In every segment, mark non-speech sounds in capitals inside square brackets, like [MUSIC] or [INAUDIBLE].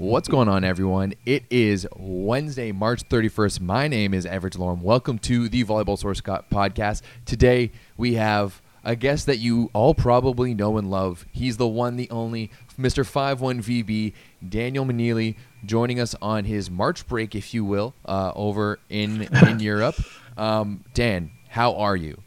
What's going on, everyone? It is Wednesday, March 31st. My name is Everett Lorem. Welcome to the Volleyball Source Podcast. Today, we have a guest that you all probably know and love. He's the one, the only, Mr. 51VB, Daniel Meneley, joining us on his March break, if you will, uh, over in, in [LAUGHS] Europe. Um, Dan, how are you?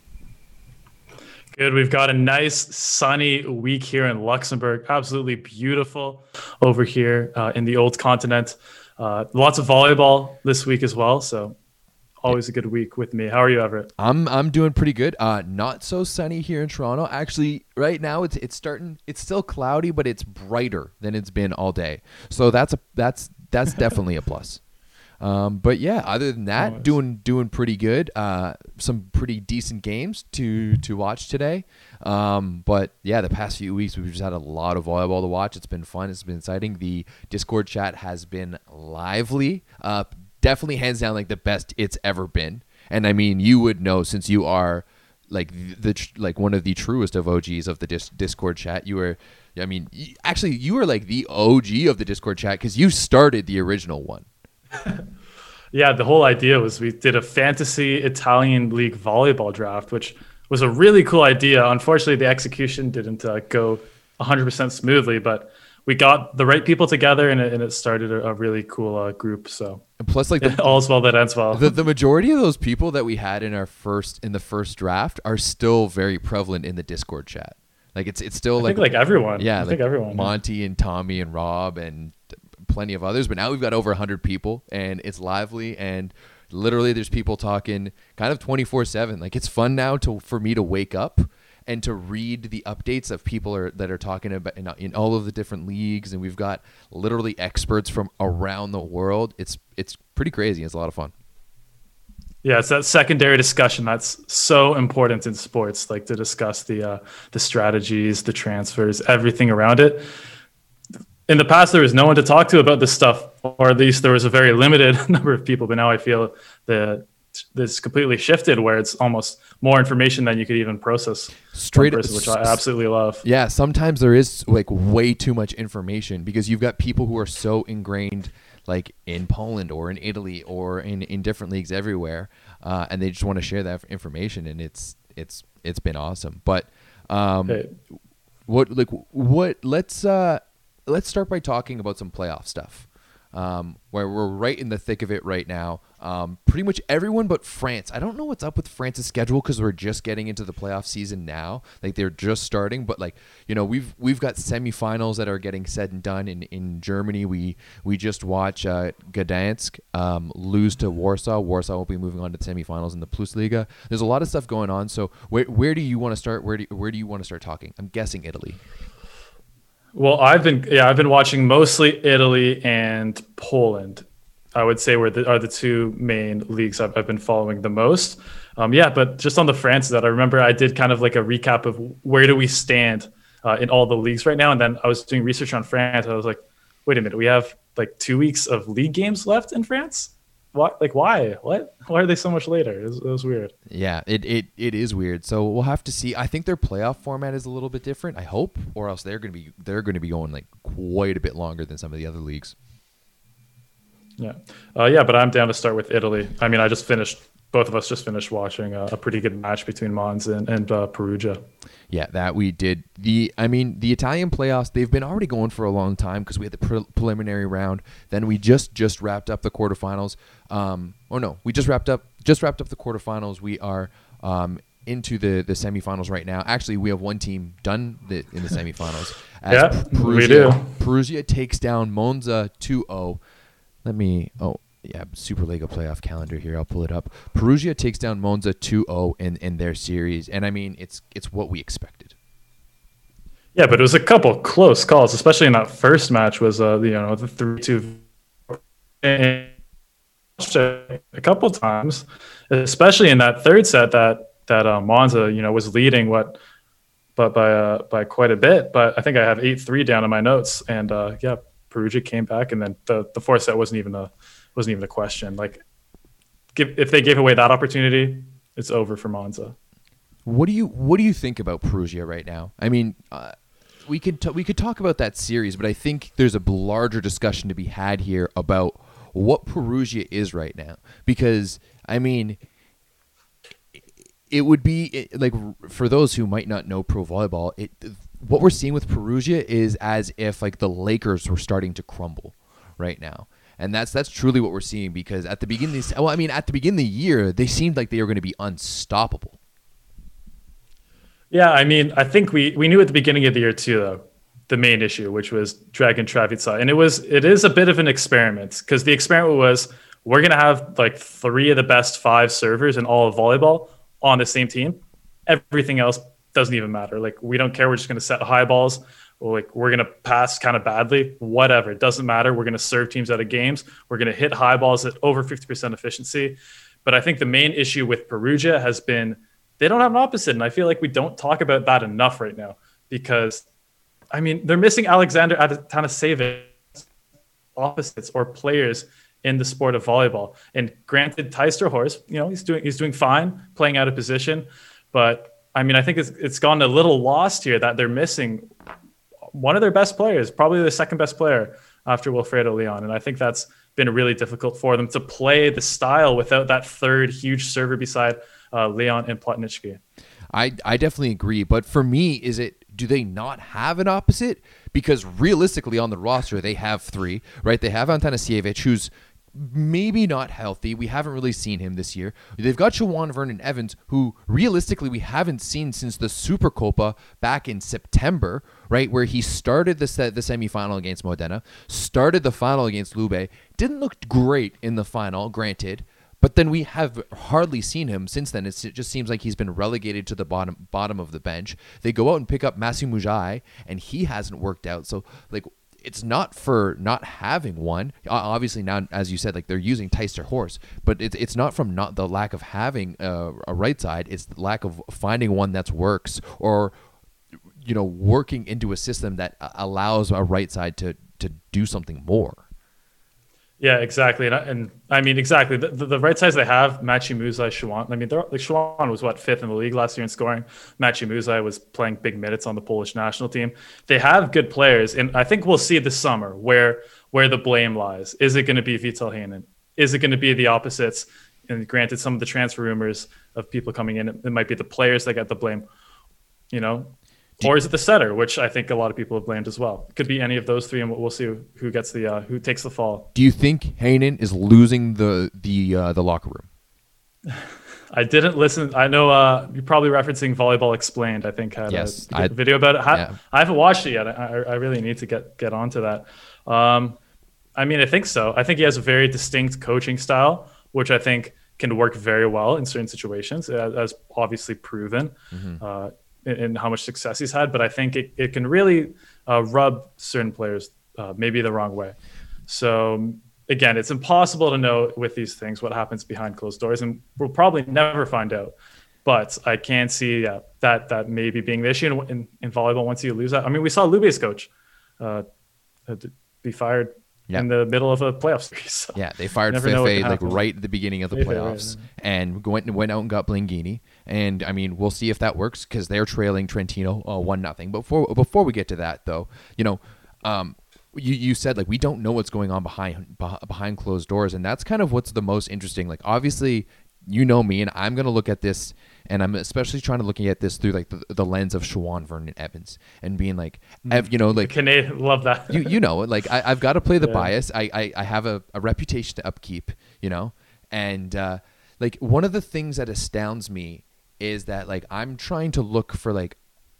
Good. We've got a nice sunny week here in Luxembourg. Absolutely beautiful over here uh, in the old continent. Uh, lots of volleyball this week as well. So always a good week with me. How are you, Everett? I'm I'm doing pretty good. Uh, not so sunny here in Toronto. Actually, right now it's it's starting. It's still cloudy, but it's brighter than it's been all day. So that's a that's that's definitely a plus. Um, but yeah, other than that, Nice. doing doing pretty good. Uh, some pretty decent games to to watch today. Um, but yeah, the past few weeks we've just had a lot of volleyball to watch. It's been fun. It's been exciting. The Discord chat has been lively. Uh, definitely hands down like the best it's ever been. And I mean, you would know since you are like the, like one of the truest of OGs of the dis- Discord chat. You were, I mean, y- actually, you were like the OG of the Discord chat because you started the original one. [LAUGHS] Yeah, the whole idea was we did a fantasy Italian league volleyball draft, which was a really cool idea. Unfortunately, the execution didn't uh, go 100% smoothly, but we got the right people together and it, and it started a, a really cool uh, group. So And plus, like the, [LAUGHS] all's well that ends well. the the majority of those people that we had in our first in the first draft are still very prevalent in the Discord chat. Like it's it's still I like think like everyone. yeah, I like think everyone. Monty and Tommy and Rob and plenty of others. But now we've got over 100 people and it's lively and literally there's people talking kind of 24 7. Like it's fun now to for me to wake up and to read the updates of people are, that are talking about in, in all of the different leagues and we've got literally experts from around the world. It's it's pretty crazy. It's a lot of fun. Yeah, it's that secondary discussion that's so important in sports, like to discuss the uh, the strategies, the transfers, everything around it. In the past, there was no one to talk to about this stuff, or at least there was a very limited [LAUGHS] number of people. But now I feel that this completely shifted, where it's almost more information than you could even process. Straight person, which I absolutely love. Yeah, sometimes there is like way too much information because you've got people who are so ingrained like in Poland or in Italy or in, in different leagues everywhere, uh, and they just want to share that information, and it's it's it's been awesome. But um, what like what let's uh let's start by talking about some playoff stuff. Um where we're right in the thick of it right now. Um pretty much everyone but france. I don't know what's up with france's schedule because we're just getting into the playoff season now. Like they're just starting but like you know we've we've got semifinals that are getting said and done in in germany. We we just watch uh gdansk um lose to warsaw. Warsaw will be moving on to the semifinals in the plus liga there's a lot of stuff going on so where where do you want to start? Where do where do you want to start talking? I'm guessing italy Well, I've been yeah, I've been watching mostly Italy and Poland. I would say were the, are the two main leagues I've, I've been following the most. Um, yeah, but just on the France that I remember I did kind of like a recap of where do we stand uh, in all the leagues right now, and then I was doing research on France. I was like, wait a minute, we have like two weeks of league games left in France. What? Like why? What? Why are they so much later? It was, it was weird. Yeah, it, it it is weird. So we'll have to see. I think their playoff format is a little bit different. I hope, or else they're gonna be they're gonna be going like quite a bit longer than some of the other leagues. Yeah, uh, yeah, but I'm down to start with Italy. I mean, I just finished. Both of us just finished watching a, a pretty good match between Monza and, and uh, Perugia. Yeah, that we did. The I mean, the Italian playoffs they've been already going for a long time because we had the pre- preliminary round. Then we just just wrapped up the quarterfinals. Um, oh no, we just wrapped up just wrapped up the quarterfinals. We are um into the the semifinals right now. Actually, we have one team done the, in the semifinals. [LAUGHS] As Yeah, we Perugia, do. Perugia takes down Monza 2-0. Let me oh yeah, Super Superliga playoff calendar here. I'll pull it up. Perugia takes down Monza 2-0 in in their series, and I mean it's it's what we expected. Yeah, but it was a couple close calls, especially in that first match. Was uh, you know the three two, a couple times, especially in that third set that that uh, Monza you know was leading what, but by uh, by quite a bit. But I think I have eight three down in my notes, and uh, yeah, Perugia came back, and then the the fourth set wasn't even a wasn't even a question. Like, give, if they gave away that opportunity, it's over for Monza. What do you what do you think about Perugia right now? I mean, uh, we could t- we could talk about that series, but I think there's a larger discussion to be had here about what Perugia is right now. Because I mean, it would be like for those who might not know pro volleyball, it what we're seeing with Perugia is as if like the Lakers were starting to crumble right now. And that's that's truly what we're seeing because at the beginning, of well, I mean, at the beginning of the year, they seemed like they were going to be unstoppable. Yeah, I mean, I think we we knew at the beginning of the year too, though, the main issue, which was Dragan Travica, and it was it is a bit of an experiment because the experiment was we're going to have like three of the best five servers in all of volleyball on the same team. Everything else doesn't even matter. Like we don't care. We're just going to set high balls. Like we're going to pass kind of badly. Whatever. It doesn't matter. We're going to serve teams out of games. We're going to hit high balls at over 50% efficiency. But I think the main issue with Perugia has been they don't have an opposite. And I feel like we don't talk about that enough right now because, I mean, they're missing Alexander Atanasijević opposites or players in the sport of volleyball. And granted, Thijs ter Horst, you know, he's doing he's doing fine playing out of position, but I mean, I think it's it's gone a little lost here that they're missing one of their best players, probably the second best player after Wilfredo Leon, and I think that's been really difficult for them to play the style without that third huge server beside uh, Leon and Plotnytskyi. I I definitely agree, but for me, is it do they not have an opposite? Because realistically, on the roster, they have three, right? They have Atanasijević, who's maybe not healthy. We haven't really seen him this year. They've got Sharone Vernon Evans, who realistically we haven't seen since the Super Copa back in September, right? Where he started the set, the semifinal against Modena, started the final against Lube, didn't look great in the final, granted. But then we have hardly seen him since then. It's, it just seems like he's been relegated to the bottom bottom of the bench. They go out and pick up Maciej Muzaj, and he hasn't worked out. So like it's not for not having one. Obviously now, as you said, like they're using Thijs ter Horst, but it's it's not from not the lack of having a, a right side. It's the lack of finding one that works or you know working into a system that uh, allows a right side to to do something more. Yeah, exactly, and I, and I mean exactly the, the, the right sides they have Maciej Muzaj, Sharone. I mean, like Sharone was what fifth in the league last year in scoring. Maciej Muzaj was playing big minutes on the Polish national team. They have good players, and I think we'll see this summer where where the blame lies. Is it going to be Vital Heynen? Is it going to be the opposites? And granted, some of the transfer rumors of people coming in, it might be the players that get the blame. You know, or is it the setter, which I think a lot of people have blamed as well? It could be any of those three, and we'll see who gets the uh, who takes the fall. Do you think Heynen is losing the the uh, the locker room? [LAUGHS] I didn't listen. I know uh, you're probably referencing Volleyball Explained. I think had yes, a, video about it. I, yeah. I, haven't watched it yet. I, I, really need to get get onto that. Um, I mean, I think so. I think he has a very distinct coaching style, which I think can work very well in certain situations, as, as obviously proven. Mm-hmm. Uh, in, how much success he's had, but I think it, it can really uh, rub certain players uh, maybe the wrong way. So again, it's impossible to know with these things what happens behind closed doors, and we'll probably never find out. But I can see yeah, that that maybe being the issue in, in, in, volleyball once you lose that. I mean, we saw Lube's coach uh, be fired yep. in the middle of a playoff series. [LAUGHS] So yeah, they fired Fefe like right at the beginning of the playoffs right, and went went out and got Blengini. And I mean, we'll see if that works because they're trailing Trentino uh, one nothing. Before before we get to that, though, you know, um, you you said like we don't know what's going on behind behind closed doors, and that's kind of what's the most interesting. Like obviously, you know me, and I'm gonna look at this, and I'm especially trying to looking at this through like the, the lens of Sharone Vernon Evans and being like, mm. you know, like Canadian, love that. you you know, like I, have got to play the yeah. bias. I, I I have a, a reputation to upkeep, you know, and uh, like one of the things that astounds me is that like I'm trying to look for like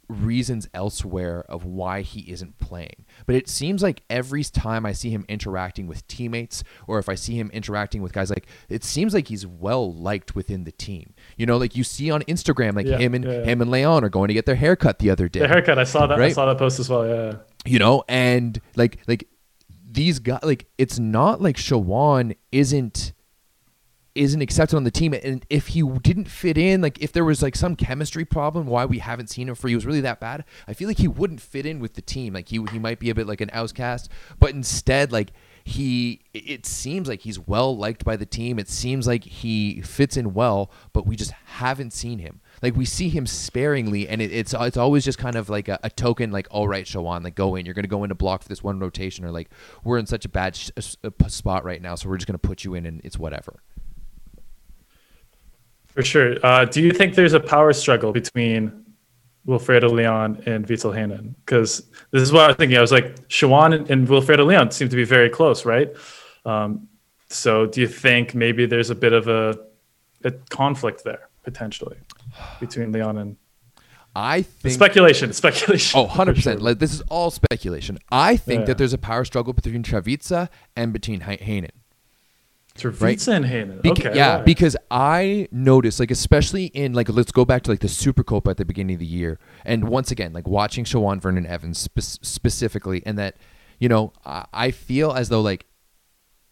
reasons elsewhere of why he isn't playing. But it seems like every time I see him interacting with teammates or if I see him interacting with guys like it seems like he's well liked within the team. You know, like you see on Instagram like yeah, him and yeah, yeah. him and Leon are going to get their haircut the other day. The haircut, I saw that right? I saw that post as well, yeah. You know, and like like these guys like it's not like Sharone isn't isn't accepted on the team and if he didn't fit in like if there was like some chemistry problem why we haven't seen him for he was really that bad i feel like he wouldn't fit in with the team. Like he, he might be a bit like an outcast but instead like he it seems like he's well liked by the team. It seems like he fits in well but we just haven't seen him. Like we see him sparingly, and it, it's it's always just kind of like a, a token, like all right, Sharone, like go in, you're gonna go into block for this one rotation, or like we're in such a bad sh- spot right now, so we're just gonna put you in, and it's whatever. For sure. Uh, do you think there's a power struggle between Wilfredo Leon and Vital Heinonen? Because this is what I was thinking. I was like, Sharone and, and Wilfredo Leon seem to be very close, right? Um, so do you think maybe there's a bit of a, a conflict there potentially between Leon and I think speculation, [LAUGHS] speculation. Oh, 100%. Sure. Like, this is all speculation. I think Yeah. that there's a power struggle between Travica and between He- Right. Beca- okay. yeah, right. because I noticed, like, especially in, like, let's go back to, like, the Super Copa at the beginning of the year. And once again, like, watching Sharone Vernon Evans spe- specifically, and that, you know, I, I feel as though, like,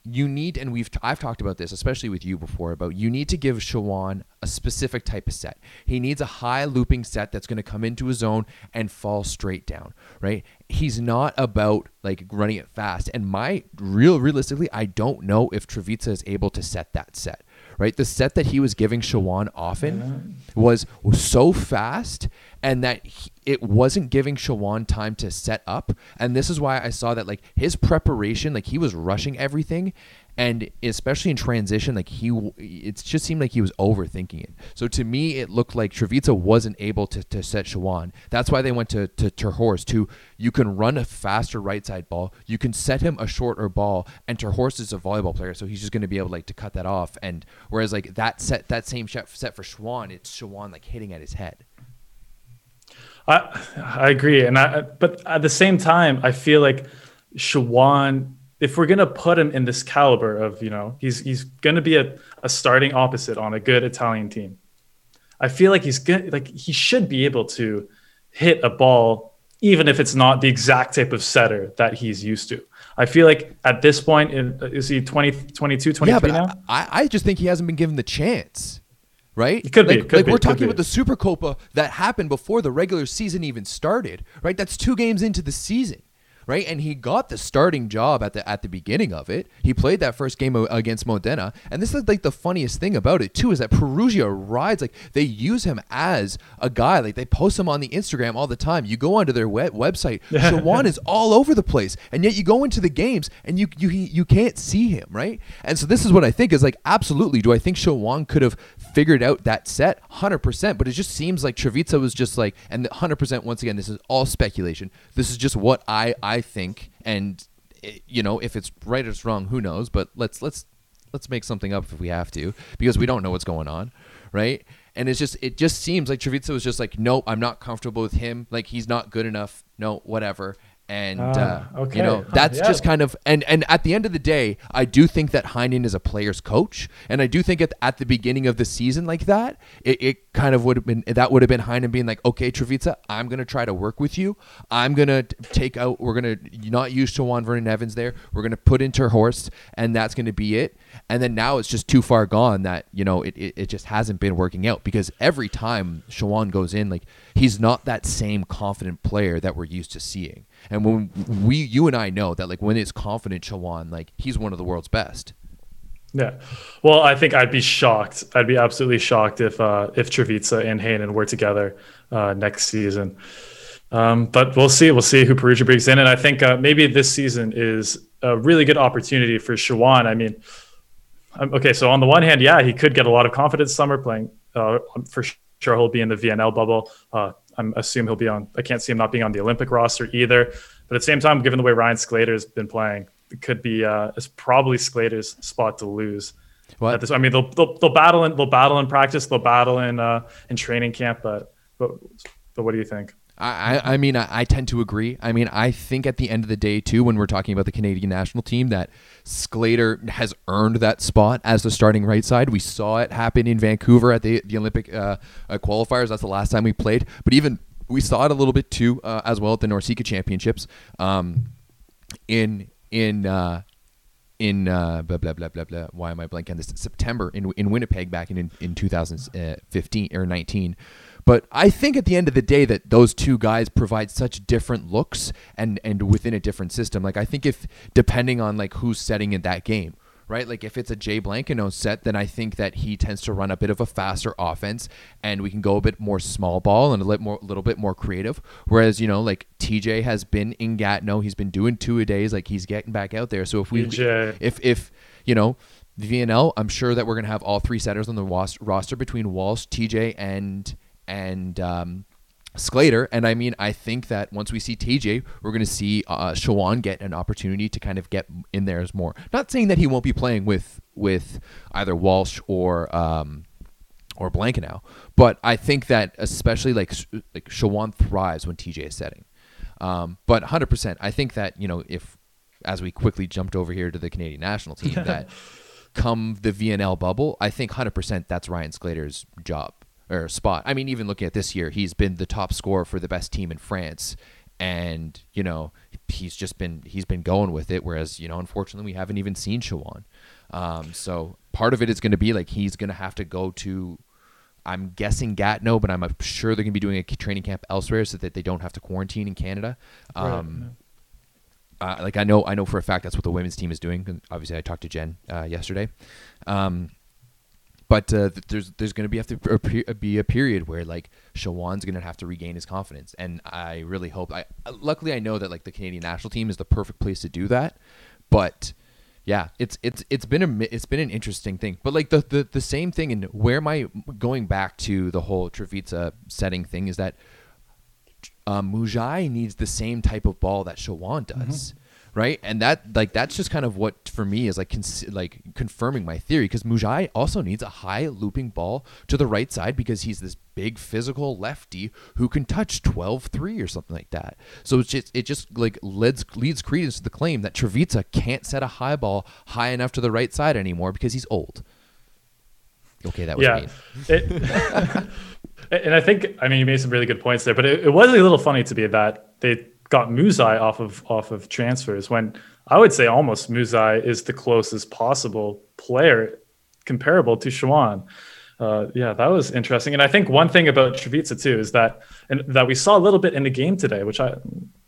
you need, and we've, I've talked about this, especially with you before, about you need to give Sharone a specific type of set. He needs a high looping set that's going to come into his zone and fall straight down, right? He's not about like running it fast. And my real, realistically, I don't know if Travica is able to set that set, right? The set that he was giving Sharone often was, was so fast and that he, it wasn't giving Sharone time to set up. And this is why I saw that like his preparation, like he was rushing everything, and especially in transition, like he, it just seemed like he was overthinking it. So to me, it looked like Travica wasn't able to, to set Sharone. That's why they went to to Terhorst. To you can run a faster right side ball, you can set him a shorter ball, and Terhorst is a volleyball player, so he's just going to be able like to cut that off. And whereas like that set, that same set for Sharone, it's Sharone like hitting at his head. I I agree, and I but at the same time, I feel like Sharone, if we're gonna put him in this caliber of you know, he's he's gonna be a, a starting opposite on a good Italian team. I feel like he's good, like he should be able to hit a ball, even if it's not the exact type of setter that he's used to. I feel like at this point, in, uh, is he 20, 22, 23 yeah, but now? I, I just think he hasn't been given the chance. Right? It could be, like, could like be, we're talking about the Super Copa that happened before the regular season even started, right? That's two games into the season, right? And he got the starting job at the at the beginning of it. He played that first game against Modena, and this is like the funniest thing about it too is that Perugia rides like they use him as a guy, like they post him on the Instagram all the time. You go onto their web- website, [LAUGHS] Sharone is all over the place, and yet you go into the games and you you he- you can't see him, right? And so this is what I think is like absolutely. Do I think Sharone could have figured out that set 100% but it just seems like Travica was just like and 100% once again this is all speculation this is just what I I think and eh, you know if it's right or it's wrong who knows but let's let's let's make something up if we have to because we don't know what's going on right? And it's just it just seems like Travica was just like no I'm not comfortable with him. Like he's not good enough. No whatever and Ah, uh, okay. you know that's yeah. just kind of and and at the end of the day, I do think that Heynen is a player's coach, and I do think at, at the beginning of the season like that, it, it kind of would have been that would have been Heynen being like, okay, Travica, I'm gonna try to work with you. I'm gonna take out. We're gonna not use Sharone Vernon Evans there. We're gonna put in Terhorst, and that's gonna be it. And then now it's just too far gone that you know it, it, it just hasn't been working out because every time Sharone goes in, like he's not that same confident player that we're used to seeing. And when we, you and I know that, like when it's confident Sharone, like he's one of the world's best. Yeah. Well, I think I'd be shocked. I'd be absolutely shocked if uh, if Travica and Heynen were together uh, next season. Um, but we'll see. We'll see who Perugia brings in, and I think uh, maybe this season is a really good opportunity for Sharone. I mean, um, okay, so on the one hand, yeah, he could get a lot of confidence summer playing. Uh, for sure, he'll be in the VNL bubble. Uh, I'm assume he'll be on. I can't see him not being on the Olympic roster either. But at the same time, given the way Ryan Sclater's been playing, it could be uh, it's probably Sclater's spot to lose. What? This, I mean, they'll, they'll they'll battle in they'll battle in practice, they'll battle in uh, in training camp. But but but what do you think? I, I mean, I, I tend to agree. I mean, I think at the end of the day, too, when we're talking about the Canadian national team, that Sclater has earned that spot as the starting right side. We saw it happen in Vancouver at the, the Olympic uh, uh, qualifiers. That's the last time we played. But even we saw it a little bit, too, uh, as well at the NORCECA Championships um, in in uh, in uh, blah blah blah blah blah. Why am I blanking on this? September in in Winnipeg back in in, in 2015 or 19. But I think at the end of the day that those two guys provide such different looks and and within a different system. Like I think if depending on like who's setting in that game, right? Like if it's a Jay Blankenau set, then I think that he tends to run a bit of a faster offense, and we can go a bit more small ball and a little more, little bit more creative. Whereas you know, like TJ has been in Gatineau, he's been doing two a days, like he's getting back out there. So if we, TJ. if if you know. VNL, I'm sure that we're gonna have all three setters on the ros- roster between Walsh, TJ, and and um, Sclater. And I mean, I think that once we see TJ, we're going to see uh, Sharone get an opportunity to kind of get in there as more. Not saying that he won't be playing with with either Walsh or um, or Blankenau, but I think that especially like like Sharone thrives when TJ is setting. Um, but 100%, I think that you know if as we quickly jumped over here to the Canadian national team [LAUGHS] that come the VNL bubble, I think 100% that's Ryan Sclater's job or spot. I mean, even looking at this year, he's been the top scorer for the best team in France, and you know he's just been he's been going with it. Whereas you know, unfortunately, we haven't even seen Sharone. Um, so part of it is going to be like he's going to have to go to. I'm guessing Gatineau, but I'm sure they're going to be doing a training camp elsewhere so that they don't have to quarantine in Canada. Um, right uh, like I know I know for a fact that's what the women's team is doing. Obviously, I talked to Jen uh, yesterday. Um, but uh, there's there's going to be have to be a period where like Sharone's going to have to regain his confidence, and I really hope. I luckily I know that like the Canadian national team is the perfect place to do that, but yeah, it's it's it's been a it's been an interesting thing. But like the the, the same thing, and where am I going back to the whole Travica setting thing is that um, Muzaj needs the same type of ball that Sharone does. Mm-hmm. Right, and that like that's just kind of what for me is like cons- like confirming my theory because Muzaj also needs a high looping ball to the right side because he's this big physical lefty who can touch 12-3 or something like that. So it's just it just like leads leads credence to the claim that Travica can't set a high ball high enough to the right side anymore because he's old. Okay, that was yeah. It, [LAUGHS] and I think I mean you made some really good points there, but it, it was a little funny to me that they got Muzaj off of off of transfers when I would say almost Muzaj is the closest possible player comparable to Sharone. Uh, yeah, that was interesting. And I think one thing about Travica too is that and that we saw a little bit in the game today, which I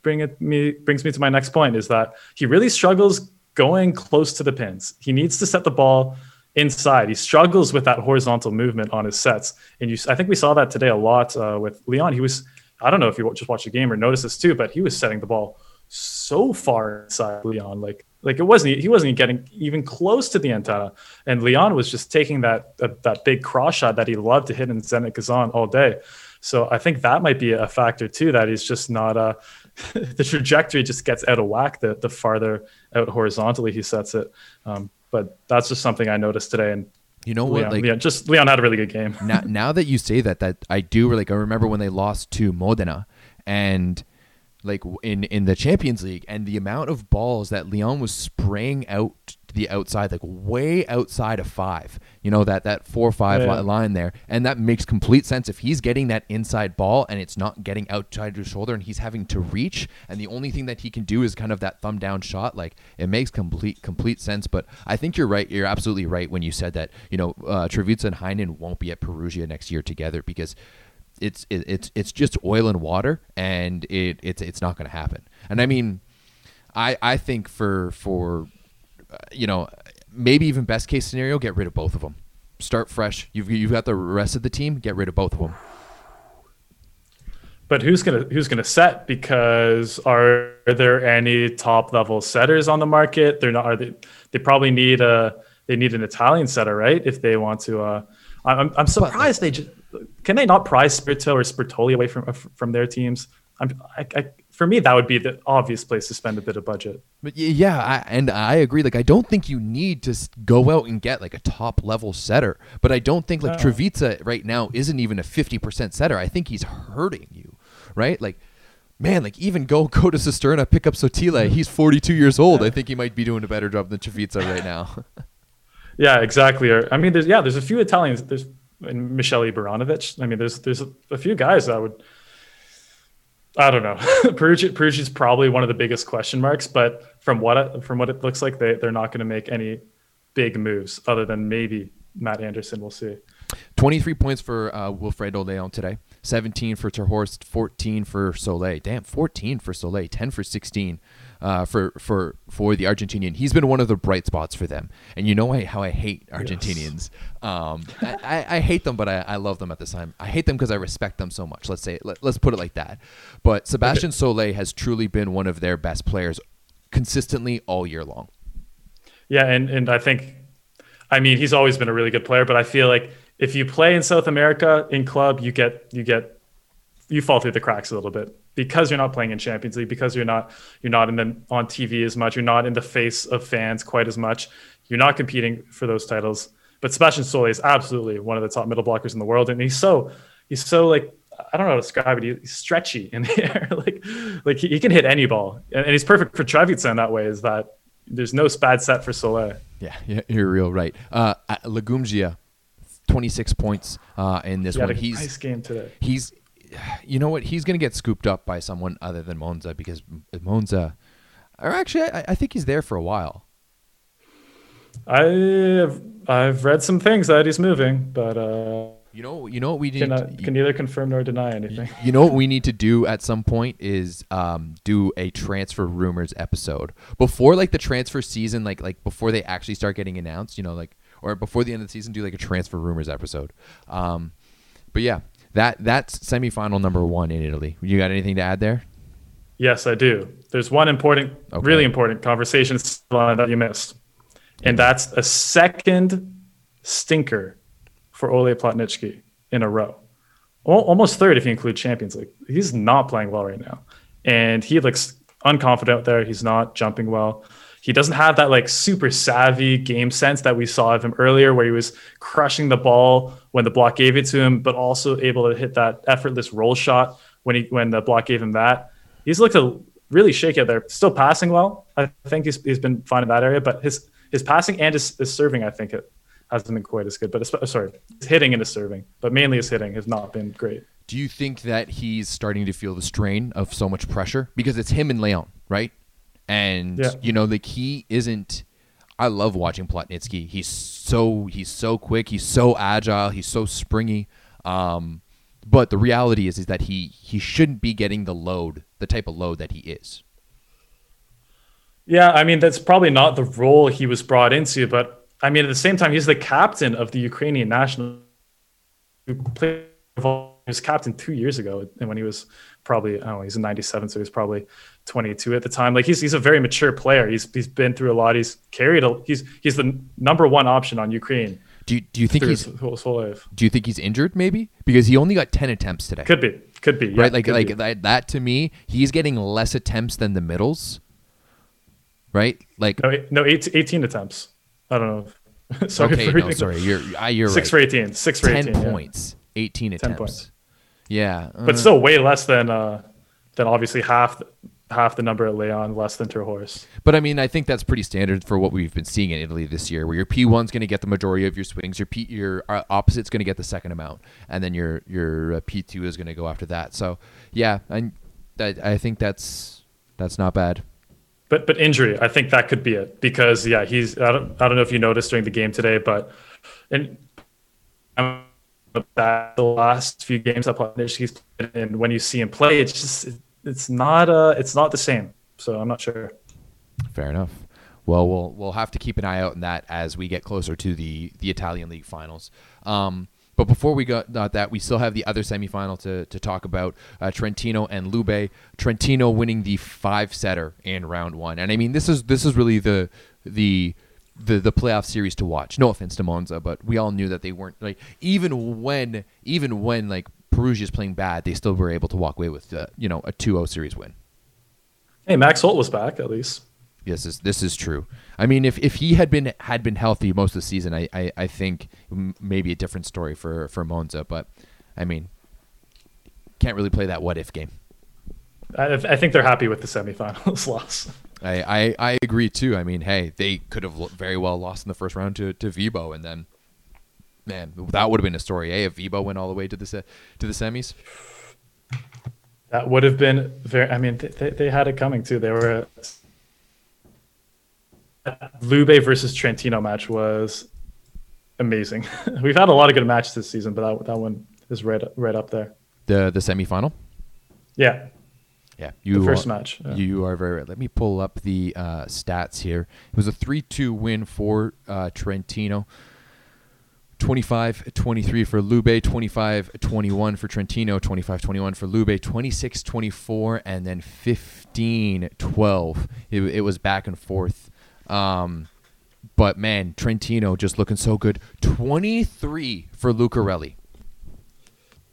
bring it me brings me to my next point is that he really struggles going close to the pins. He needs to set the ball inside. He struggles with that horizontal movement on his sets, and you. I think we saw that today a lot uh, with Leon. He was. I don't know if you just watched the game or noticed this too, but he was setting the ball so far inside Leon, like like it wasn't he wasn't getting even close to the antenna, and Leon was just taking that that, that big cross shot that he loved to hit in Zenit Kazan all day. So I think that might be a factor too. That he's just not uh, [LAUGHS] the trajectory just gets out of whack the the farther out horizontally he sets it. Um, but that's just something I noticed today. And you know what? Leon, like Leon, just Leon had a really good game. [LAUGHS] now, now that you say that, that I do like. I remember when they lost to Modena, and like in in the Champions League, and the amount of balls that Leon was spraying out the outside, like way outside of five. You know that that four five yeah. line there, and that makes complete sense. If he's getting that inside ball and it's not getting outside his shoulder, and he's having to reach, and the only thing that he can do is kind of that thumb down shot, like it makes complete complete sense. But I think you're right. You're absolutely right when you said that. You know, uh, and Heynen won't be at Perugia next year together because it's it, it's it's just oil and water, and it it's it's not going to happen. And I mean, I I think for for uh, you know, maybe even best case scenario, get rid of both of them. Start fresh. You've you've got the rest of the team. Get rid of both of them. But who's gonna who's gonna set? Because are there any top level setters on the market? They're not. Are they? They probably need a they need an Italian setter, right? If they want to. Uh, I'm I'm surprised but, they just can they not prize Spirito or Sbertoli away from from their teams? I'm I, I for me, that would be the obvious place to spend a bit of budget. But yeah, I, and I agree. Like, I don't think you need to go out and get like a top level setter. But I don't think like Travica right now isn't even a fifty percent setter. I think he's hurting you, right? Like, man, like even go [LAUGHS] go to Cisterna, pick up Sottile. Mm-hmm. He's forty two years old. I think he might be doing a better job than Travica right now. [LAUGHS] yeah, exactly. I mean, there's yeah, there's a few Italians. There's and Michele Baranowicz. I mean, there's there's a, a few guys that would I don't know. [LAUGHS] Perugia, is probably one of the biggest question marks, but from what it, from what it looks like, they they're not going to make any big moves other than maybe Matt Anderson. We'll see. Twenty three points for uh, Wilfredo Leon today. 17 for Terhorst, 14 for Solé. Damn, 14 for Solé, 10 for 16 uh, for for for the Argentinian. He's been one of the bright spots for them. And you know how I hate Argentinians. Um, I, I, I, hate them, but I, I love them at the time. I hate them because I respect them so much. Let's say let, us put it like that. But Sebastian Solé has truly been one of their best players consistently all year long. Yeah, and and I think, I mean, he's always been a really good player, but I feel like if you play in South America in club, you get you get you fall through the cracks a little bit because you're not playing in Champions League, because you're not you're not in the on TV as much, you're not in the face of fans quite as much, you're not competing for those titles. But Sebastian Solé is absolutely one of the top middle blockers in the world, and he's so he's so like I don't know how to describe it. He's stretchy [LAUGHS] in the air, like like he, he can hit any ball, and, and he's perfect for Trevisan in that way. Is that there's no bad set for Solé. Yeah, you're real right. Uh, Lagumdzija, 26 points uh, in this he one. he's nice game today. He's you know what? He's going to get scooped up by someone other than Monza because Monza, or actually, I, I think he's there for a while. I've I've read some things that he's moving, but uh, you know, you know what we need can, can neither confirm nor deny anything. You know what we need to do at some point is um, do a transfer rumors episode before like the transfer season, like like before they actually start getting announced. You know, like or before the end of the season, do like a transfer rumors episode. Um, but yeah, that that's semifinal number one in Italy. You got anything to add there? Yes, I do. There's one important, okay. really important conversation that you missed, and that's a second stinker for Ole Plotnytskyi in a row. Almost third if you include Champions League. He's not playing well right now, and he looks unconfident out there. He's not jumping well. He doesn't have that like super savvy game sense that we saw of him earlier, where he was crushing the ball when the block gave it to him, but also able to hit that effortless roll shot when he when the block gave him that. He's looked a really shaky out there. Still passing well. I think he's, he's been fine in that area, but his his passing and his, his serving, I think it hasn't been quite as good. But oh, sorry, his hitting and his serving, but mainly his hitting has not been great. Do you think that he's starting to feel the strain of so much pressure because it's him and Leon, right? And yeah. you know like he isn't I love watching Plotnytskyi. He's so he's so quick, he's so agile, he's so springy. Um, but the reality is is that he he shouldn't be getting the load, the type of load that he is. Yeah, I mean that's probably not the role he was brought into, but I mean at the same time he's the captain of the Ukrainian national who played he was captain two years ago and when he was probably I don't know he's in 97 so he's probably 22 at the time. Like he's he's a very mature player. He's he's been through a lot. He's carried a he's he's the number one option on Ukraine do you, do you think he's whole, whole life. do you think he's injured maybe? Because he only got 10 attempts today. Could be. Could be. Yeah, right? Like like that, that to me he's getting less attempts than the middles. Right? Like no, no 18, 18 attempts. I don't know. [LAUGHS] Sorry okay no sorry. You're you're six right. for 18 six for 10 18, points. Yeah. 18 attempts. 10 points. Yeah, uh, but still way less than uh, than obviously half half the number at Leon, less than Terhorst. But I mean, I think that's pretty standard for what we've been seeing in Italy this year, where your P one's going to get the majority of your swings, your P your uh, opposite's going to get the second amount, and then your your uh, P two is going to go after that. So yeah, I, I think that's that's not bad. But but injury, I think that could be it because yeah, he's I don't I don't know if you noticed during the game today, but and. I'm, that the last few games that he's played, and when you see him play, it's just it's not uh it's not the same. So I'm not sure. Fair enough. Well, we'll we'll have to keep an eye out on that as we get closer to the the Italian League finals. Um, but before we got that, we still have the other semifinal to, to talk about uh, Trentino and Lube. Trentino winning the five setter in round one, and I mean this is this is really the the the the playoff series to watch. No offense to Monza, but we all knew that they weren't like even when even when like Perugia is playing bad, they still were able to walk away with uh, you know a 2-0 series win. Hey, Max Holt was back at least. Yes, this, this is true. I mean, if, if he had been had been healthy most of the season, I, I, I think maybe a different story for for Monza. But I mean, can't really play that what if game. I, I think they're happy with the semifinals [LAUGHS] loss. I, I, I agree too. I mean, hey, they could have very well lost in the first round to, to Vibo, and then, man, that would have been a story. Hey, if Vibo went all the way to the se- to the semis, that would have been very. I mean, they, they had it coming too. They were. a, Lube versus Trentino match was amazing. [LAUGHS] We've had a lot of good matches this season, but that that one is right right up there. The the semifinal. Yeah. Yeah, you the first are, match. Yeah. You are very right. Let me pull up the uh, stats here. It was a 3-2 win for uh, Trentino. 25-23 for Lube, 25-21 for Trentino, 25-21 for Lube, 26-24, and then 15-12. It, it was back and forth. Um, but man, Trentino just looking so good. 23 for Lucarelli.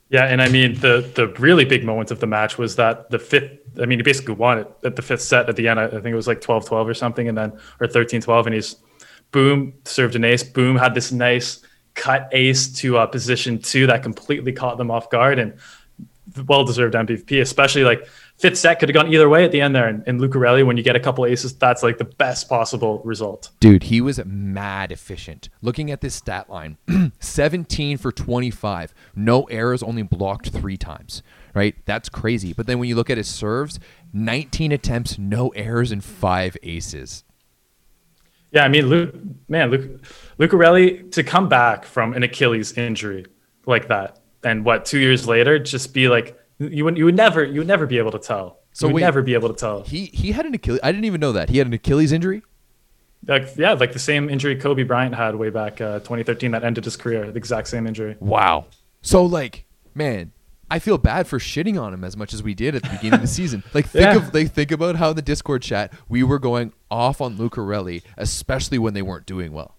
Yeah, and I mean the the really big moments of the match was that the fifth. I mean, he basically won it at the fifth set at the end. I, I think it was like 12-12 or something, and then or 13-12, and he's boom served an ace. Boom had this nice cut ace to uh, position two that completely caught them off guard and well deserved MVP, especially like fifth set could have gone either way at the end there. And in Lucarelli, when you get a couple aces, that's like the best possible result. Dude, he was mad efficient. Looking at this stat line [CLEARS THROAT] 17 for 25, no errors, only blocked three times, right? That's crazy. But then when you look at his serves, 19 attempts, no errors, and five aces. Yeah, I mean, Luke, man, Luke, Lucarelli to come back from an Achilles injury like that, and what two years later, just be like you would you would never you would never be able to tell. So you would wait, never be able to tell. He he had an Achilles. I didn't even know that he had an Achilles injury. Like yeah, like the same injury Kobe Bryant had way back uh, 2013 that ended his career. The exact same injury. Wow. So like, man, I feel bad for shitting on him as much as we did at the beginning of the season. Like think yeah. of like think about how in the Discord chat we were going off on Lucarelli, especially when they weren't doing well.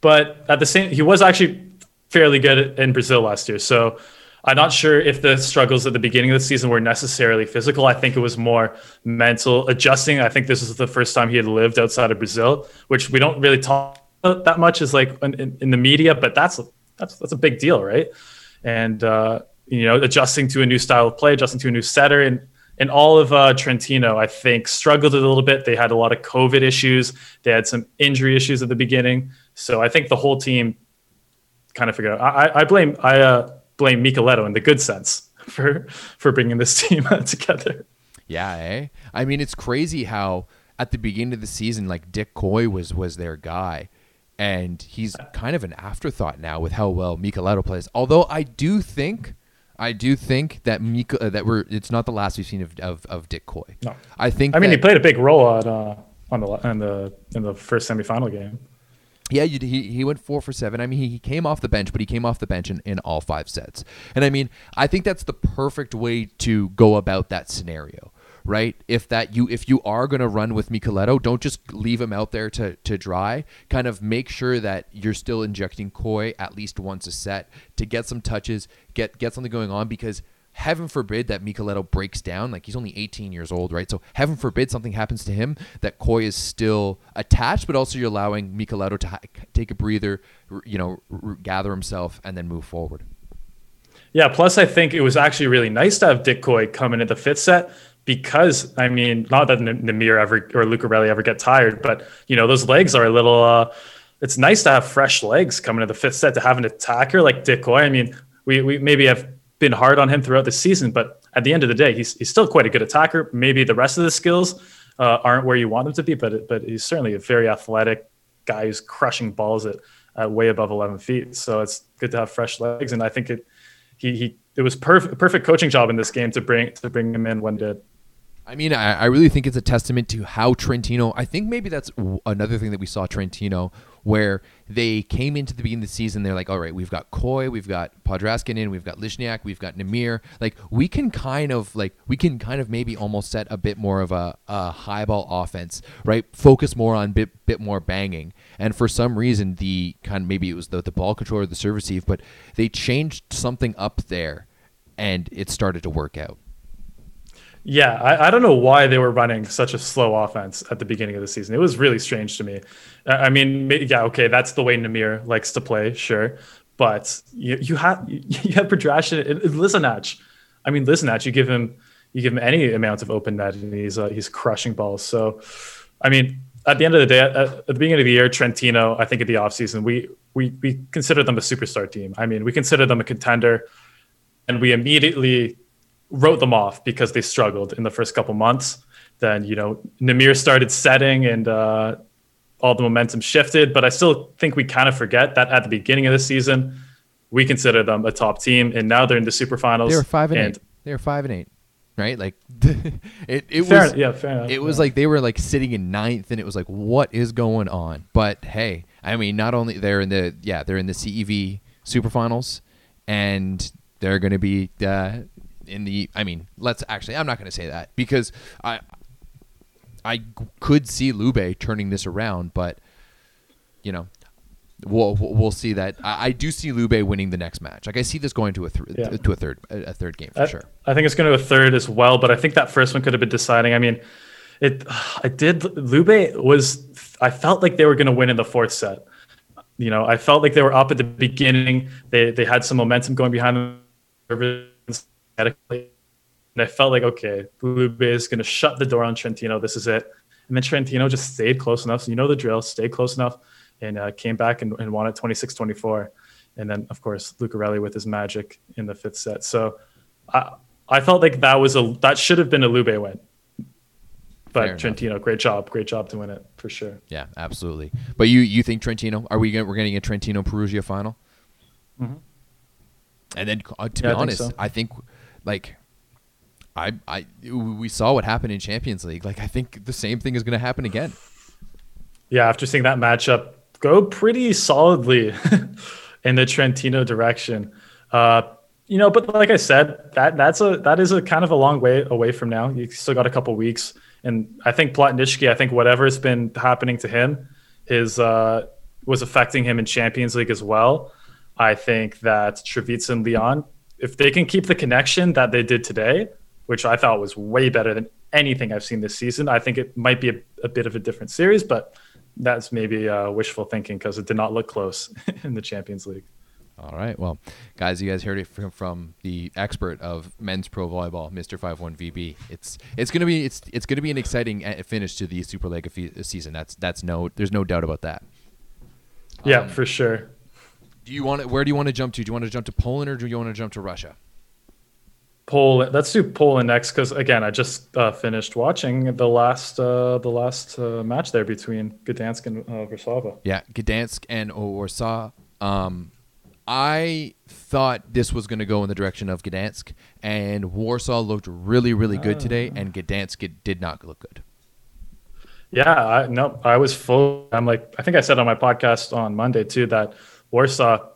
But at the same, he was actually fairly good in Brazil last year. So I'm not sure if the struggles at the beginning of the season were necessarily physical. I think it was more mental adjusting. I think this was the first time he had lived outside of Brazil, which we don't really talk about that much as like in, in the media, but that's that's that's a big deal, right? And uh, you know, adjusting to a new style of play, adjusting to a new setter, and and all of uh, Trentino, I think, struggled a little bit. They had a lot of COVID issues. They had some injury issues at the beginning. So I think the whole team kind of figured out. I, I blame I uh, blame Micheletto in the good sense [LAUGHS] for for bringing this [LAUGHS] team together. Yeah, eh? I mean, it's crazy how at the beginning of the season, like Dick Kooy was was their guy, and he's kind of an afterthought now with how well Micheletto plays. Although I do think I do think that Mika uh, that we're it's not the last we've seen of of, of Dick Kooy. No, I think. I mean, that, he played a big role at, uh, on the in the in the first semifinal game. Yeah, you, he he went four for seven. I mean, he, he came off the bench, but he came off the bench in, in all five sets. And I mean, I think that's the perfect way to go about that scenario right? If that you if you are going to run with Micheletto, don't just leave him out there to to dry. Kind of make sure that you're still injecting Kooy at least once a set to get some touches, get get something going on because heaven forbid that Micheletto breaks down. Like he's only 18 years old, right? So heaven forbid something happens to him that Kooy is still attached, but also you're allowing Micheletto to ha- take a breather, you know, r- gather himself and then move forward. Yeah. Plus, I think it was actually really nice to have Dick Kooy come in at the fifth set because I mean, not that Nimir ever or Lucarelli ever get tired, but you know, those legs are a little. Uh, it's nice to have fresh legs coming to the fifth set to have an attacker like Dick Kooy. I mean, we we maybe have been hard on him throughout the season, but at the end of the day, he's he's still quite a good attacker. Maybe the rest of the skills uh, aren't where you want them to be, but but he's certainly a very athletic guy who's crushing balls at, at way above 11 feet. So it's good to have fresh legs, and I think it he he it was perfect perfect coaching job in this game to bring to bring him in when did. I mean, I, I, really think it's a testament to how Trentino. I think maybe that's another thing that we saw Trentino, where they came into the beginning of the season. They're like, all right, we've got Kooy, we've got Podrascanin, we've got Lisinac, we've got Nimir. Like we can kind of like we can kind of maybe almost set a bit more of a, a high ball offense, right? Focus more on bit bit more banging. And for some reason, the kind of maybe it was the the ball control or the serve receive, but they changed something up there, and it started to work out. Yeah, I, I, don't know why they were running such a slow offense at the beginning of the season. It was really strange to me. I mean, yeah, okay, that's the way Nimir likes to play, sure, but you, you have [LAUGHS] you have Podrashin and Lisinac. I mean, Lisinac, you give him you give him any amount of open net, and he's uh, he's crushing balls. So, I mean, at the end of the day, at, at the beginning of the year, Trentino, I think at the offseason, we we we consider them a superstar team. I mean, we consider them a contender, and we immediately wrote them off because they struggled in the first couple months. Then you know Nimir started setting and uh, all the momentum shifted. But I still think we kind of forget that at the beginning of the season we consider them a top team, and now they're in the super finals. They were five and, and eight. They were five and eight. right? Like [LAUGHS] it, it Fair, was yeah, fair enough. it was yeah. like they were like sitting in ninth, and it was like, what is going on? But hey, I mean, not only they're in the yeah they're in the CEV superfinals, and they're going to be uh, in the. I mean, let's actually, I'm not going to say that because I I could see Lube turning this around, but you know. We'll, we'll see that. I, I do see Lube winning the next match. Like I see this going to a th- Yeah. to a third a a third game for I, sure. I think it's going to a third as well, but I think that first one could have been deciding. I mean, it. I did. Lube was. I felt like they were going to win in the fourth set. You know, I felt like they were up at the beginning. They they had some momentum going behind them. And I felt like okay, Lube is going to shut the door on Trentino. This is it. And then Trentino just stayed close enough. So you know the drill. Stayed close enough and uh, came back and, and won it 26-24. And then of course Lucarelli with his magic in the fifth set. So I I felt like that was a that should have been a Lube win. But. Trentino, great job, great job to win it for sure. Yeah, absolutely. But you you think Trentino? Are we gonna, we're getting a Trentino Perugia final? Mhm. And then uh, to Yeah, I be think honest, so. I think like I I we saw what happened in Champions League. Like I think the same thing is going to happen again. Yeah, after seeing that matchup go pretty solidly [LAUGHS] in the Trentino direction. Uh, you know, but like I said, that that's a that is a kind of a long way away from now. You still got a couple weeks, and I think Plotnytskyi, I think whatever's been happening to him, his uh, was affecting him in Champions League as well. I think that Travica and Leon, if they can keep the connection that they did today, which I thought was way better than anything I've seen this season, I think it might be a, a bit of a different series, but that's maybe uh, wishful thinking because it did not look close [LAUGHS] in the Champions League. All right. Well, guys, you guys heard it from, from the expert of men's pro volleyball, Mr. FiveOne VB. It's it's going to be it's it's going to be an exciting uh, finish to the Super League season. That's that's no there's no doubt about that. Yeah, Um, for sure. Do you want to, where do you want to jump to? Do you want to jump to Poland or do you want to jump to Russia? Poland. Let's do Poland next because again, I just uh, finished watching the last uh, the last uh, match there between Gdansk and uh, Warsaw. Yeah, Gdansk and Warsaw. Um, I thought this was going to go in the direction of Gdansk, and Warsaw looked really, really good today, and Gdansk did not look good. Yeah, I, no, I was full. I'm like, I think I said on my podcast on Monday too that Warsaw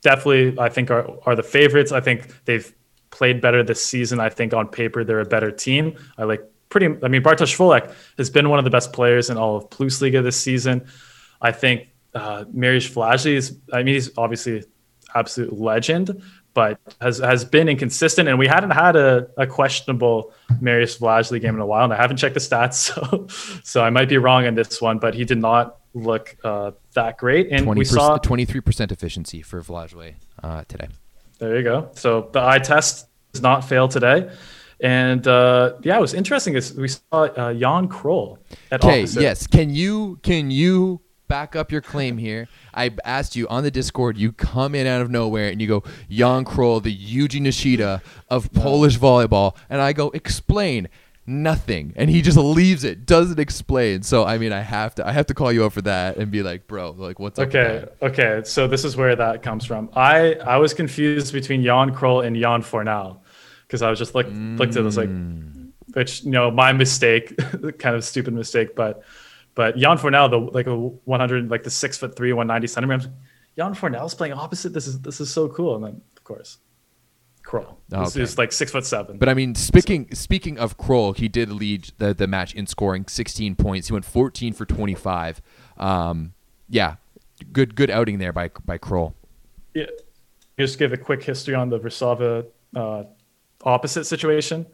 definitely, I think, are, are the favorites. I think they've played better this season. I think on paper, they're a better team. I like pretty, I mean, Bartosz Kwolek has been one of the best players in all of Plus Liga this season. I think uh, Mariusz Wlazły is, I mean, he's obviously absolute legend, but has has been inconsistent. And we hadn't had a, a questionable Marius Wlazły game in a while, and I haven't checked the stats, [LAUGHS] so so I might be wrong on this one. But he did not look uh, that great, and we saw 23% efficiency for Wlazły uh, today. there you go. So the eye test does not fail today. And uh, yeah, it was interesting. Is we saw uh, Jan Król at Okay, opposite. yes. Can you can you back up your claim here? I asked you on the Discord. You come in out of nowhere and you go Jan Król, the Yuji Nishida of Polish volleyball, and I go explain nothing, and he just leaves it, doesn't explain. So I mean, I have to I have to call you up for that and be like, bro, like what's Okay, okay. So this is where that comes from. I I was confused between Jan Król and Jan Fornal because I was just looked looked at this like, mm. which you know my mistake, [LAUGHS] kind of stupid mistake, but but Jan Fornal the like a 100 like the six foot three 190 centimeters. Jan Fornal's playing opposite. This is this is so cool. And then of course, Król. This Okay. is like six foot seven. But I mean, speaking speaking of Król, he did lead the, the match in scoring, 16 points. He went 14 for 25. Um, yeah, good good outing there by by Król. yeah, just give a quick history on the Versava uh, opposite situation.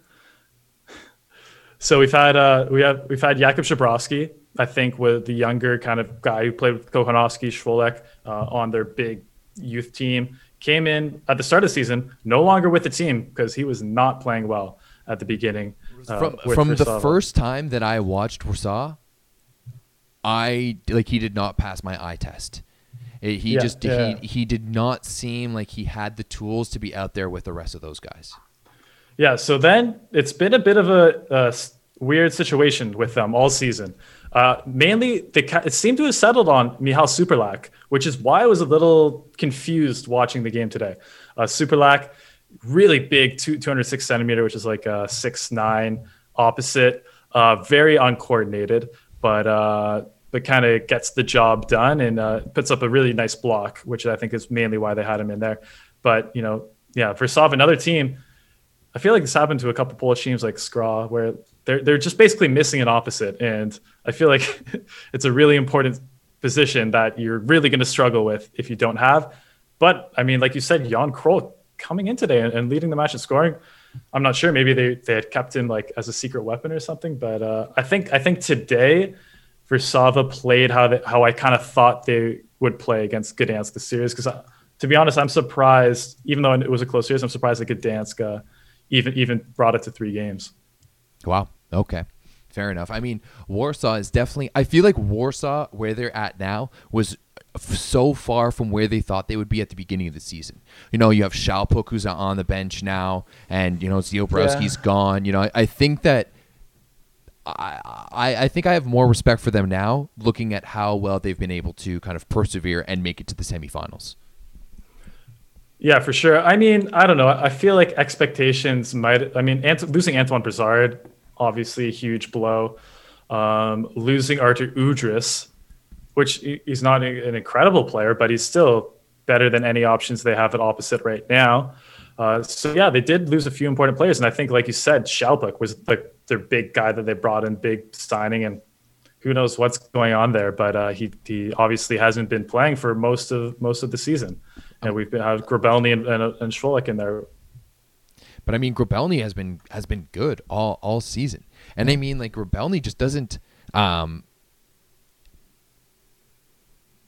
So we've had uh, we have we've had Jakub Ziobrowski, I think, with the younger kind of guy who played with Kochanowski, Kwolek uh, on their big youth team. Came in at the start of the season, no longer with the team because he was not playing well at the beginning. uh, From from the first time that I watched Warsaw, I like he did not pass my eye test. It- he Yeah, just yeah. he he did not seem like he had the tools to be out there with the rest of those guys. Yeah, so then it's been a bit of a weird situation with them all season. Uh, mainly, they it seemed to have settled on Mihal Superlak, which is why I was a little confused watching the game today. Uh, Superlak, really big, two, 206 centimeter, which is like a six nine opposite. Uh, very uncoordinated, but uh, but kind of gets the job done and uh, puts up a really nice block, which I think is mainly why they had him in there. But you know, yeah, for Sov, another team. I feel like this happened to a couple Polish teams like Skra, where they're they're just basically missing an opposite, and I feel like [LAUGHS] it's a really important position that you're really going to struggle with if you don't have. But I mean, like you said, Jan Król coming in today and, and leading the match and scoring. I'm not sure. Maybe they, they had kept him like as a secret weapon or something. But uh, I think I think today, Versava played how they, how I kind of thought they would play against Gdansk this series. Because uh, to be honest, I'm surprised. Even though it was a close series, I'm surprised that Gdansk uh, even even brought it to three games. Wow. Okay. Fair enough. I mean, Warsaw is definitely. I feel like Warsaw, where they're at now, was so far from where they thought they would be at the beginning of the season. You know, you have Szalpuk who's on the bench now, and you know Ziobrowski's yeah. gone. You know, I, I think that I, I I think I have more respect for them now, looking at how well they've been able to kind of persevere and make it to the semifinals. Yeah, for sure. I mean, I don't know. I feel like expectations might. I mean, Ant- losing Antoine Brizard obviously a huge blow. Um, losing Artur Udrys, which he's not an incredible player, but he's still better than any options they have at opposite right now. Uh, so yeah, they did lose a few important players, and I think, like you said, Szalpuk was the, their big guy that they brought in, big signing, and who knows what's going on there. But uh, he he obviously hasn't been playing for most of most of the season, and we've been, had Grobelny and, and, and in there. But I mean, Grobelny has been has been good all all season. And I mean, like Grobelny just doesn't. Um,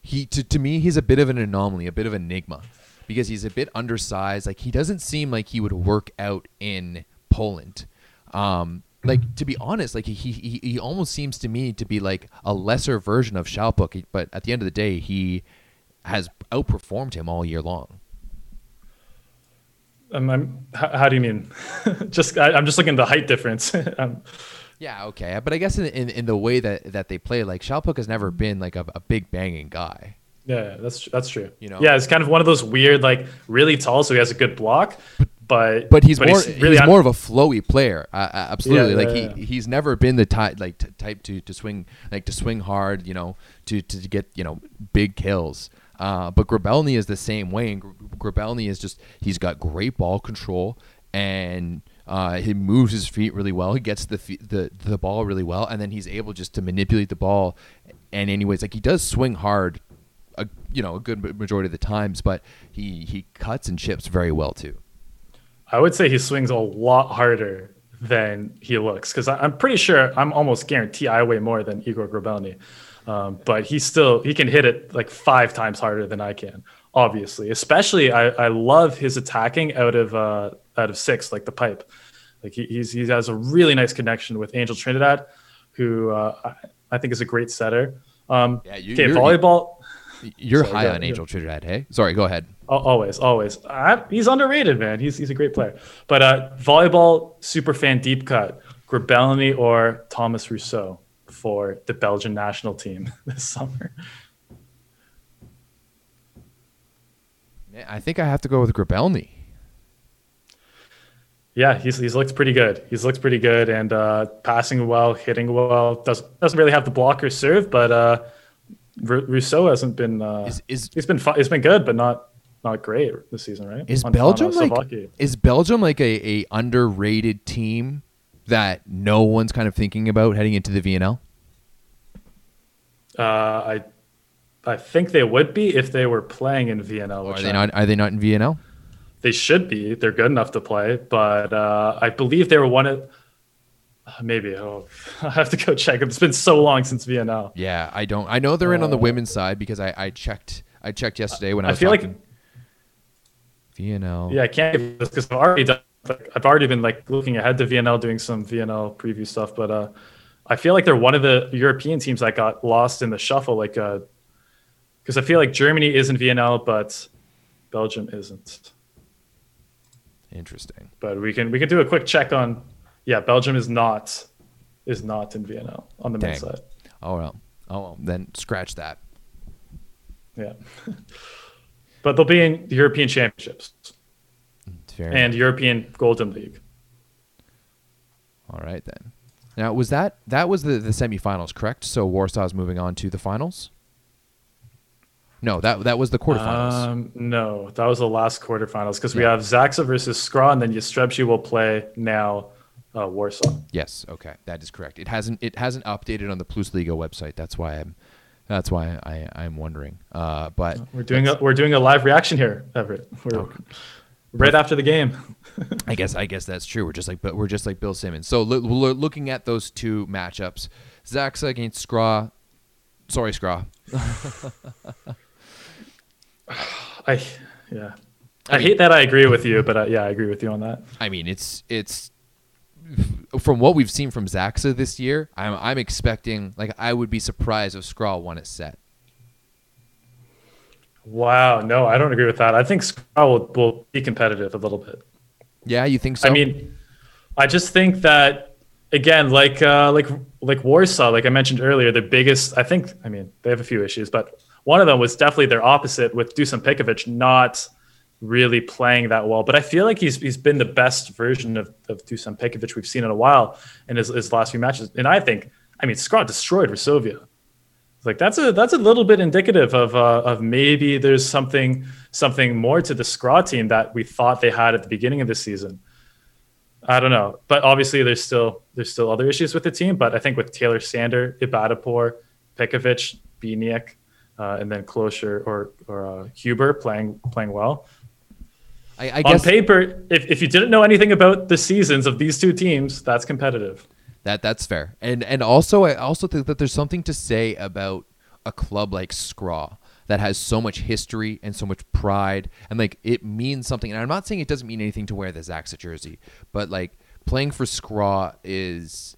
he to to me, he's a bit of an anomaly, a bit of enigma, because he's a bit undersized. Like he doesn't seem like he would work out in Poland. Um, like to be honest, like he, he he almost seems to me to be like a lesser version of Szalpuk, but at the end of the day, he has outperformed him all year long. Um, I'm, how, how, do you mean? [LAUGHS] just I, am just looking at the height difference. [LAUGHS] um, yeah, okay, but I guess in, in, in the way that that they play, like Szalpuk has never been like a, a big banging guy. Yeah, that's that's true. You know, yeah, it's kind of one of those weird, like really tall, so he has a good block, but but he's but more he's, really he's more of a flowy player. Uh, absolutely, yeah, like yeah, he yeah. he's never been the type like t- type to to swing like to swing hard, you know, to to get you know big kills. Uh, but Grobelny is the same way, and Grobelny is just he's got great ball control and uh, he moves his feet really well. He gets the, the the ball really well, and then he's able just to manipulate the ball. And anyways, like he does swing hard, a, you know, a good majority of the times, but he he cuts and chips very well too. I would say he swings a lot harder than he looks because I'm pretty sure I'm almost guarantee I weigh more than Igor Grobelny. Um, but he still he can hit it like five times harder than I can. Obviously, especially I, I love his attacking out of uh, out of six, like the pipe. Like he, he's he has a really nice connection with Angel Trinidad, who uh, I, I, think is a great setter. Um, yeah, you, okay, volleyball. You're Sorry, high on Angel Trinidad, hey? Sorry, go ahead. Always, always. I, he's underrated, man. He's he's a great player. But uh, volleyball super fan deep cut, Grobelny or Thomas Rousseaux for the Belgian national team [LAUGHS] this summer. I think I have to go with Grobelny. Yeah, he's he's looked pretty good. He's looked pretty good and uh, passing well, hitting well. Doesn't doesn't really have the blocker serve, but uh, Rousseaux hasn't been. Uh, is, is he's been he's been good, but not not great this season, right? Is on, Belgium on like is Belgium like a, a underrated team that no one's kind of thinking about heading into the VNL? Uh, I I think they would be if they were playing in VNL. Are they not? Are they not in VNL? They should be. They're good enough to play, but uh, I believe they were one of. Maybe oh, [LAUGHS] I have to go check. It's been so long since VNL. Yeah, I don't. I know they're in on the uh, women's side because I, I checked. I checked yesterday when I, I was feel talking. like VNL. Yeah, I can't because I've already done. I've already been like looking ahead to VNL, doing some VNL preview stuff, but uh, I feel like they're one of the European teams that got lost in the shuffle. Like, because uh, I feel like Germany is in VNL, but Belgium isn't. Interesting. But we can we can do a quick check on. Yeah, Belgium is not is not in VNL on the men's side. Oh well. Oh well. Then scratch that. Yeah. [LAUGHS] but they'll be in the European Championships. And European Golden League. All right then. Now was that that was the the semifinals, correct? So Warsaw's moving on to the finals. No, that that was the quarterfinals. Um, no, that was the last quarterfinals because we have Zaksa versus Skra, and then Jastrzębski will play now uh, Warsaw. yes, okay, that is correct. It hasn't it hasn't updated on the Plus Liga website. That's why I'm that's why I I'm wondering. Uh, but We're doing a, we're doing a live reaction here, Everett. We're right after the game. [LAUGHS] I guess I guess that's true. We're just like but we're just like Bill Simmons. So lo- lo- looking at those two matchups, Zaksa against Skra. Sorry, Skra. [SIGHS] I yeah. I hate that I agree with you, but uh, yeah, I agree with you on that. I mean, it's it's from what we've seen from Zaksa this year. I'm I'm expecting like I would be surprised if Skra won a set. Wow, no, I don't agree with that. I think Skra will, will be competitive a little bit. Yeah, you think so? I mean, I just think that again, like uh, like like Warsaw, like I mentioned earlier, the biggest. I think. I mean, they have a few issues, but one of them was definitely their opposite with Dusan Petkovic not really playing that well. But I feel like he's he's been the best version of, of Dusan Petkovic we've seen in a while in his, his last few matches. And I think, I mean, Scott destroyed Varsovia. Like that's a that's a little bit indicative of uh, of maybe there's something something more to the Skra team that we thought they had at the beginning of the season. I don't know, but obviously there's still there's still other issues with the team. But I think with Taylor Sander, Ebadipour, Petkovic, Biniak, uh, and then Kloser or or uh, Huber playing playing well. I, I On guess paper, if, if you didn't know anything about the seasons of these two teams, that's competitive. That that's fair. And and also I also think that there's something to say about a club like Skra that has so much history and so much pride and like it means something. And I'm not saying it doesn't mean anything to wear the Zaksa jersey, but like playing for Skra is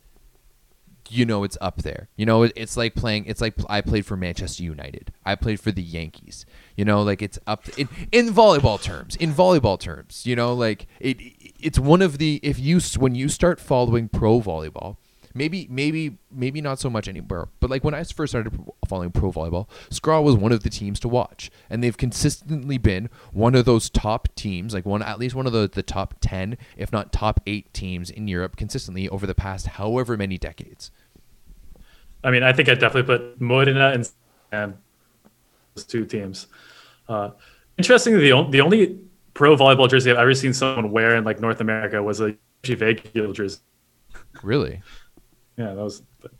you know it's up there. You know, it's like playing. It's like I played for Manchester United. I played for the Yankees. You know, like it's up in in volleyball terms. In volleyball terms, you know, like it. It's one of the if you when you start following pro volleyball. Maybe, maybe, maybe not so much anymore. But like when I first started following pro volleyball, Skra was one of the teams to watch, and they've consistently been one of those top teams, like one at least one of the the top ten, if not top eight teams in Europe, consistently over the past however many decades. I mean, I think I definitely put Modena and and those two teams. Uh, interestingly, the, on- the only pro volleyball jersey I've ever seen someone wear in like North America was a Vagil jersey. Really? Yeah, that was. But,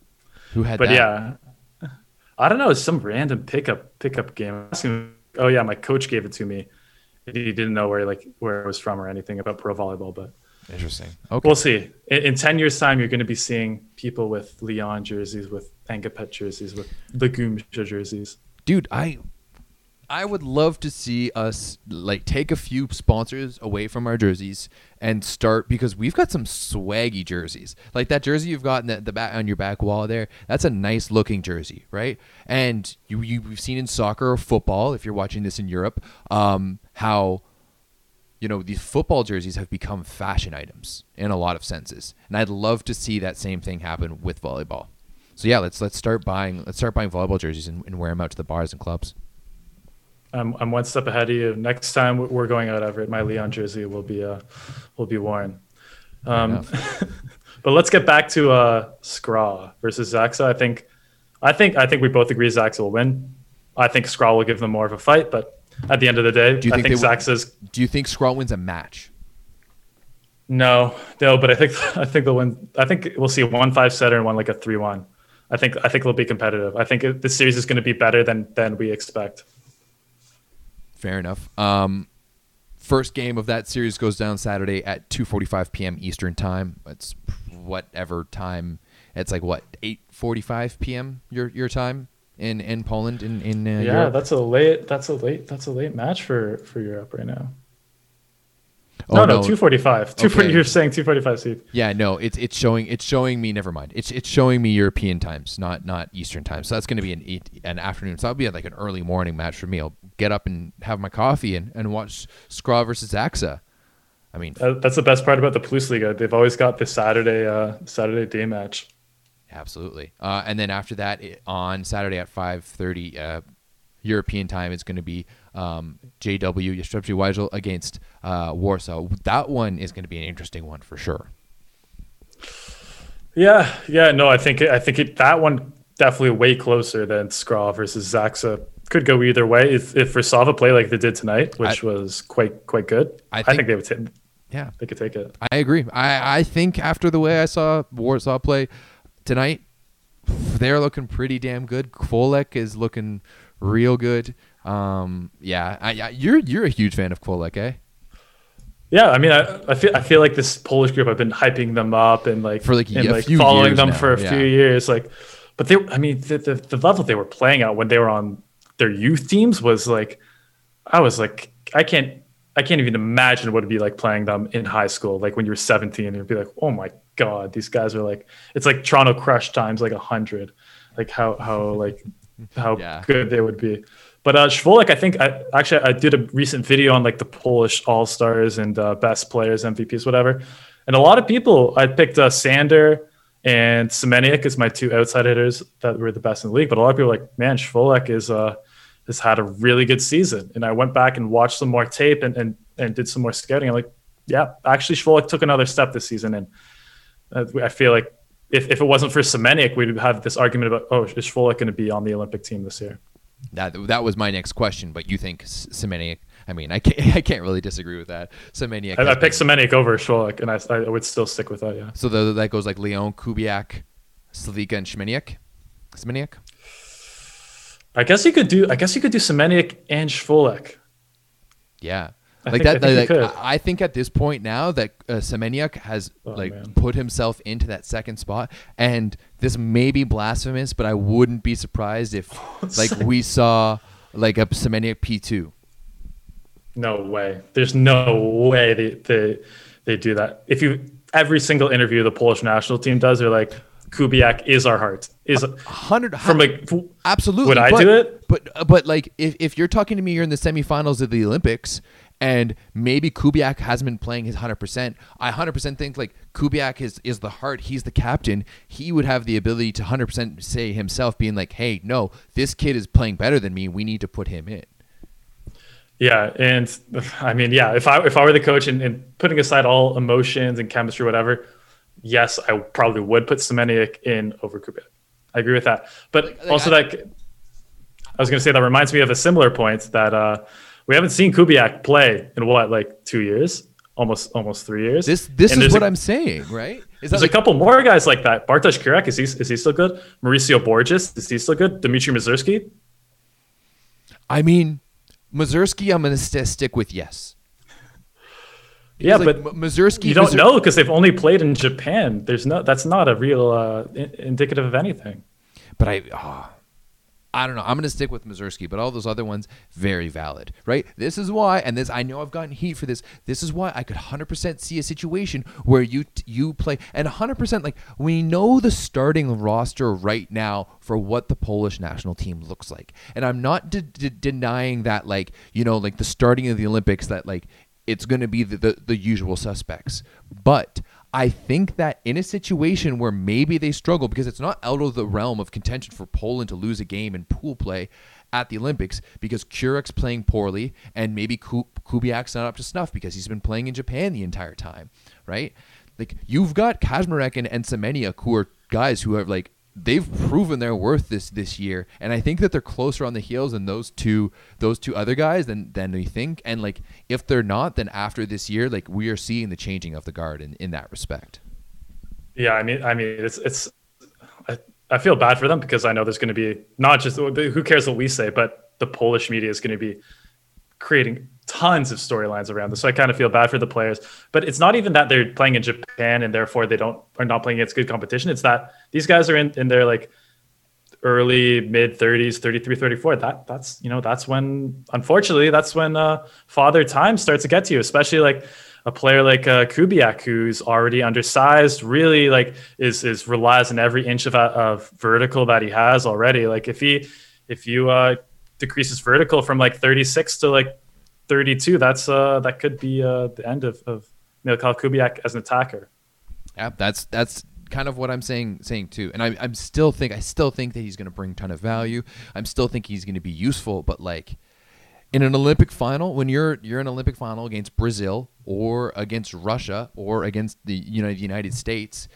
Who had but that? yeah, I don't know. It's some random pickup pickup game. Oh yeah, my coach gave it to me. He didn't know where like where it was from or anything about pro volleyball, but Interesting. Okay. we'll see. In, in ten years' time, you're going to be seeing people with Leon jerseys, with Ngapeth jerseys, with Legume jerseys. Dude, I I would love to see us like take a few sponsors away from our jerseys and start because we've got some swaggy jerseys. Like that jersey you've got in the, the back on your back wall there. That's a nice looking jersey, right? And you you we've seen in soccer or football if you're watching this in Europe, um, how you know these football jerseys have become fashion items in a lot of senses, and I'd love to see that same thing happen with volleyball. So yeah, let's let's start buying let's start buying volleyball jerseys and, and wear them out to the bars and clubs. I'm, I'm one step ahead of you. Next time we're going out Everett, my Leon jersey will be uh, will be worn. Um, [LAUGHS] but let's get back to uh, Skra versus Zaksa. I think, I think, I think we both agree Zaksa will win. I think Skra will give them more of a fight, but at the end of the day, Do you I think think, Zaksa's Do you think Skrull wins a match? no, no, but I think [LAUGHS] I think they'll win. I think we'll see one five setter and one like a three one. I think I think it'll be competitive. I think it, this series is going to be better than than we expect. Fair enough. Um, first game of that series goes down Saturday at 2:45 p.m. Eastern time. It's whatever time. It's like what 8:45 p.m. your your time in in Poland in in uh, Yeah, Europe? that's a late. That's a late. That's a late match for for Europe right now. Oh, no, no, five. Two forty. [LAUGHS] Okay. You're saying two forty five. Steve. Yeah, no, it's it's showing it's showing me. Never mind. It's it's showing me European times, not not Eastern time. So that's going to be an an afternoon. So that'll be like an early morning match for me. I'll get up and have my coffee and, and watch Skra versus Axa. I mean, Uh, that's the best part about the Plus Liga. They've always got the Saturday uh, Saturday day match. absolutely. Uh, and then after that, it, on Saturday at five thirty uh, European time, it's going to be um, JW Węgiel against uh, Warsaw. That one is going to be an interesting one for sure. Yeah, yeah, no, I think I think it, that one definitely way closer than Skra versus Zaksa. Could go either way if if Versava play like they did tonight, which I, was quite quite good. I think, I think they would. T- yeah, they could take it. I agree. I I think after the way I saw Warsaw play tonight, they're looking pretty damn good. Kwolek is looking real good. Um, yeah, I, you're you're a huge fan of Kwolek, eh? Yeah, I mean, I, I feel I feel like this Polish group. I've been hyping them up and like for like, and, like following them now. for a yeah. few years. Like, but they, I mean, the, the, the level they were playing at when they were on their youth teams was like, I was like, I can't, I can't even imagine what it'd be like playing them in high school. Like when you were 17, you'd be like, oh my god, these guys are like, it's like Toronto Crush times like a hundred, like how how like how [LAUGHS] yeah. good they would be. But uh, Kwolek, I think I actually I did a recent video on like the Polish All Stars and uh, best players, MVPs, whatever. And a lot of people, I picked uh, Sander and Semeniuk as my two outside hitters that were the best in the league. But a lot of people were like, man, Kwolek is uh, has had a really good season. And I went back and watched some more tape and and, and did some more scouting. I'm like, yeah, actually, Kwolek took another step this season. And uh, I feel like if, if it wasn't for Semeniuk, we'd have this argument about, oh, is Kwolek going to be on the Olympic team this year? That that was my next question, but you think Semeniuk? I mean, I can't [LAUGHS] I can't really disagree with that. Semeniuk. I, I picked Semeniuk over Kwolek, and I, I would still stick with that. Yeah. So the, that goes like Leon, Kubiak, Śliwka, and Semeniuk. Semeniuk. I guess you could do. I guess you could do Semeniuk and Kwolek. Yeah, I like think, that. I think, like, I think, at this point now that uh, Semeniuk has oh, like man. put himself into that second spot, and this may be blasphemous, but I wouldn't be surprised if [LAUGHS] like we saw like a Semeniuk P two. No way. There's no way they, they they do that. If you every single interview the Polish national team does, they're like Kubiak is our heart. Is hundred from like absolutely. Would I but, do it? But but like if, if you're talking to me, you're in the semifinals of the Olympics, and maybe Kubiak hasn't been playing his 100%. I 100% think like Kubiak is is the heart, he's the captain. He would have the ability to 100% say himself being like, "Hey, no, this kid is playing better than me. We need to put him in." Yeah, and I mean, yeah, if I if I were the coach and, and putting aside all emotions and chemistry whatever, yes, I probably would put Semeniuk in over Kubiak. I agree with that. But like, like also I, that I was going to say that reminds me of a similar point that uh we haven't seen Kubiak play in what like two years, almost almost three years. This this and is what i am saying, right? Is there's like, a couple more guys like that. Bartosz Kurek is he is he still good? Mauricio Borges is he still good? Dimitri Muserskiy. I mean, Muserskiy, I'm going to st- stick with yes. [LAUGHS] Yeah, like, but Muserskiy. You don't know because they've only played in Japan. There's no. That's not a real uh, in- indicative of anything. But I. Oh, I don't know. I'm going to stick with Muserskiy, but all those other ones, very valid, right? This is why, and this I know I've gotten heat for this. This is why I could 100% see a situation where you you play and 100% like we know the starting roster right now for what the Polish national team looks like, and I'm not de- de- denying that like you know like the starting of the Olympics that like it's going to be the, the, the usual suspects, but I think that in a situation where maybe they struggle, because it's not out of the realm of contention for Poland to lose a game in pool play at the Olympics, because Kurek's playing poorly and maybe Kubiak's not up to snuff because he's been playing in Japan the entire time, right? Like you've got Kaczmarek and, and Semeniuk who are guys who have like they've proven their worth this this year, and I think that they're closer on the heels than those two those two other guys than than we think. And like if they're not, then after this year, like we are seeing the changing of the guard in, in that respect. Yeah, I mean, I mean, it's it's. I, I feel bad for them because I know there's going to be not just who cares what we say, but the Polish media is going to be creating tons of storylines around this. So I kind of feel bad for the players. But it's not even that they're playing in Japan and therefore they don't are not playing against good competition. It's that these guys are in, in their like early mid 30s 33 34 that that's you know that's when unfortunately that's when uh father time starts to get to you especially like a player like uh, Kubiak who's already undersized really like is is relies on every inch of, of vertical that he has already like if he if you uh decreases vertical from like 36 to like 32, that's uh, that could be uh, the end of, of Michal Kubiak as an attacker. Yeah, that's that's kind of what I'm saying saying too. And I, I'm still think I still think that he's going to bring ton of value. I'm still think he's going to be useful, but like in an Olympic final, when you're you're in an Olympic final against Brazil or against Russia or against the United United States,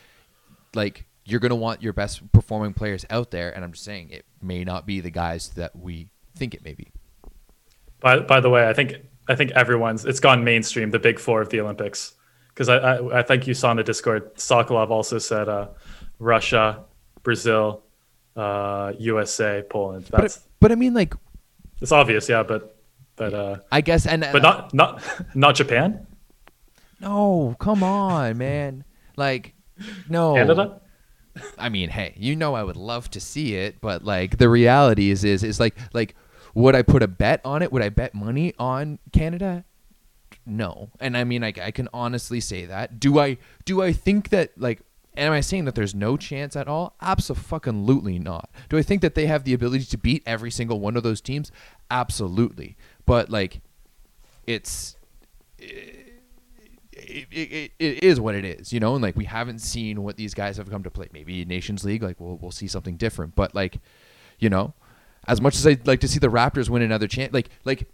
like you're gonna want your best performing players out there. And I'm just saying it may not be the guys that we think it may be. By by the way, I think I think everyone's it's gone mainstream. The big four of the Olympics, because I, I, I think you saw in the Discord, Sokolov also said uh, Russia, Brazil, uh, USA, Poland. That's but, but I mean like it's obvious, yeah, but but uh, I guess and but not not not Japan. No, come on, man. Like no Canada. I mean, hey, you know I would love to see it, but like the reality is is is like like would I put a bet on it? Would I bet money on Canada? No. And I mean I, I can honestly say that. Do I do I think that like am I saying that there's no chance at all? Absolutely not. Do I think that they have the ability to beat every single one of those teams? Absolutely. But like it's it, it, it is what it is, you know, and like we haven't seen what these guys have come to play. Maybe Nations League, like we'll we'll see something different. But like, you know, as much as I'd like to see the Raptors win another chance, like like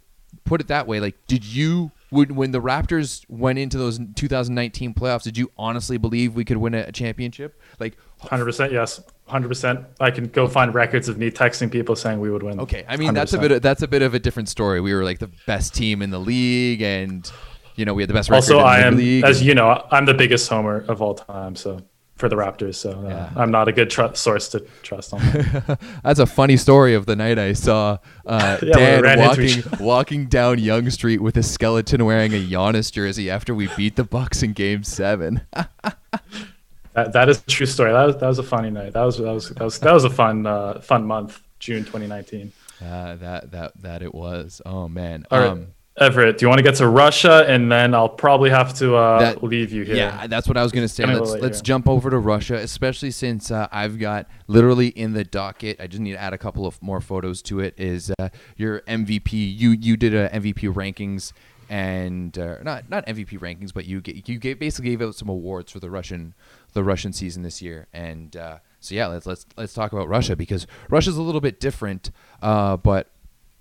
put it that way, like did you when when the Raptors went into those 2019 playoffs, did you honestly believe we could win a, a championship? Like, hundred percent, yes, hundred percent. I can go find records of me texting people saying we would win. Okay, I mean 100%. that's a bit of, that's a bit of a different story. We were like the best team in the league, and you know we had the best. Record also, I am, league. as you know, I'm the biggest homer of all time. So for the Raptors. So uh, yeah. I'm not a good tr- source to trust on. [LAUGHS] That's a funny story of the night I saw uh, [LAUGHS] yeah, Dan walking [LAUGHS] walking down Yonge Street with a skeleton wearing a Giannis jersey after we beat the Bucks in Game Seven. that, that is a true story. That was that was a funny night. That was that was that was, that was a fun uh, fun month, June 2019. Uh, that that that it was. Oh man. All um, right. Everett, do you want to get to Russia, and then I'll probably have to uh, that, leave you here. Yeah, that's what I was going to say. Let's let's jump over to Russia, especially since uh, I've got literally in the docket. I just need to add a couple of more photos to it. Is uh, your MVP? You you did a MVP rankings and uh, not not MVP rankings, but you get, you gave, basically gave out some awards for the Russian the Russian season this year, and uh, so yeah, let's let's let's talk about Russia because Russia's a little bit different, uh, but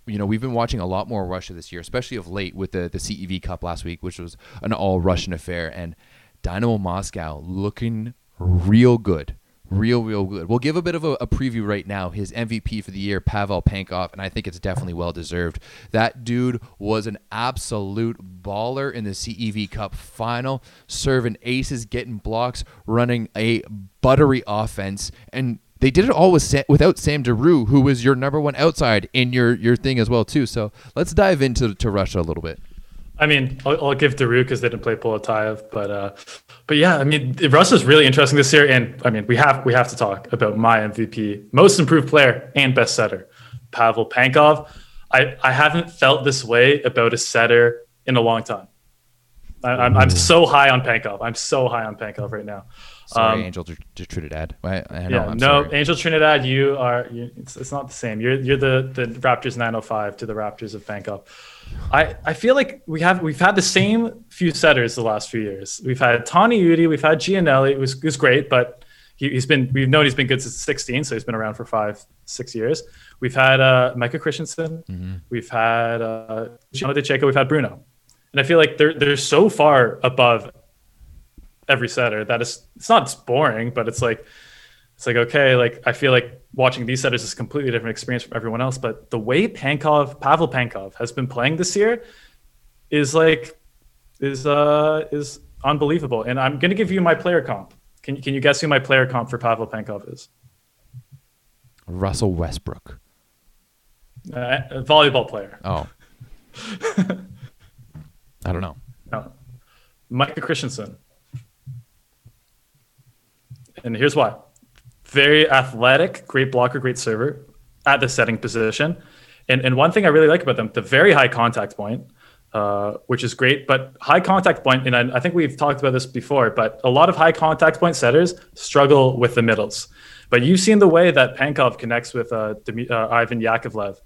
you know, we've been watching a lot more Russia this year, especially of late with the the CEV Cup last week, which was an all Russian affair, and Dynamo Moscow looking real good. Real, real good. We'll give a bit of a, a, preview right now. His MVP for the year, Pavel Pankov, and I think it's definitely well deserved. That dude was an absolute baller in the CEV Cup final, serving aces, getting blocks, running a buttery offense, and they did it all with Sam, without Sam Deroo, who was your number one outside in your your thing as well too. So let's dive into to Russia a little bit. I mean, I'll, I'll give D'Arou because they didn't play Poletayev, but uh, but yeah, I mean, Russia's really interesting this year, and I mean, we have we have to talk about my MVP, most improved player, and best setter, Pavel Pankov. I I haven't felt this way about a setter in a long time. I, I'm, I'm so high on Pankov. I'm so high on Pankov right now. Sorry, um, Angel Trinidad. I yeah, no, sorry. Angel Trinidad. You are. You, it's, it's not the same. You're you're the the Raptors 905 to the Raptors of Bangkok. I I feel like we have we've had the same few setters the last few years. We've had Toniutti, we've had Giannelli, It was it was great, but he, has been we've known he's been good since 16, so he's been around for five six years. We've had uh, Micah Christensen. Mm-hmm. We've had uh, Gianna De Cecco. We've had Bruno. And I feel like they're they're so far above every setter. That is, it's not boring, but it's like, it's like okay, like I feel like watching these setters is a completely different experience from everyone else. But the way Pankov, Pavel Pankov, has been playing this year is like is uh is unbelievable. And I'm gonna give you my player comp. Can can you guess who my player comp for Pavel Pankov is? Russell Westbrook. Uh, volleyball player. Oh. [LAUGHS] I don't know. No. Micah Christensen and here's why. Very athletic, great blocker, great server at the setting position. And, and one thing I really like about them, the very high contact point, uh, which is great. But high contact point, and I, I, think we've talked about this before, but a lot of high contact point setters struggle with the middles. But you've seen the way that Pankov connects with uh, Demi- uh, Ivan Yakovlev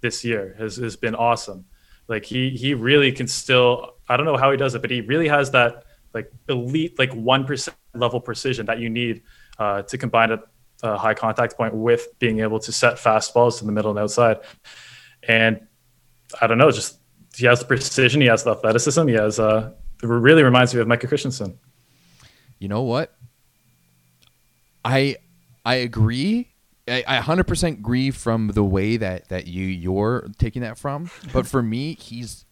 this year has, has been awesome. Like he he really can still I don't know how he does it, but he really has that like elite like one percent level precision that you need uh, to combine a, a, high contact point with being able to set fastballs to the middle and outside. And I don't know, just he has the precision, he has the athleticism, he has uh, it really reminds me of Micah Christensen. You know what? I I agree. I, I 100% agree from the way that that you you're taking that from. But for me, he's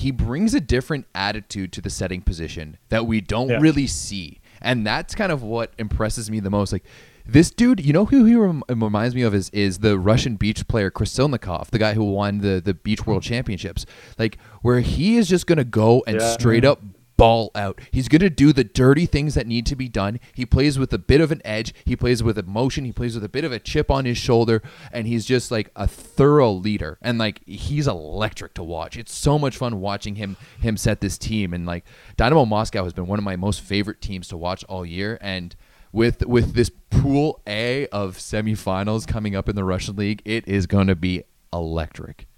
he brings a different attitude to the setting position that we don't Yeah. really see, and that's kind of what impresses me the most. Like this dude, you know who he rem- reminds me of is is the Russian beach player Krasilnikov, the guy who won the the beach world championships. Like where he is just gonna go and Yeah. straight up ball out. He's going to do the dirty things that need to be done. He plays with a bit of an edge. He plays with emotion. He plays with a bit of a chip on his shoulder. And he's just like a thorough leader. And like he's electric to watch. It's so much fun watching him him set this team. And like Dynamo Moscow has been one of my most favorite teams to watch all year. And with with this pool A of semifinals coming up in the Russian league, it is going to be electric.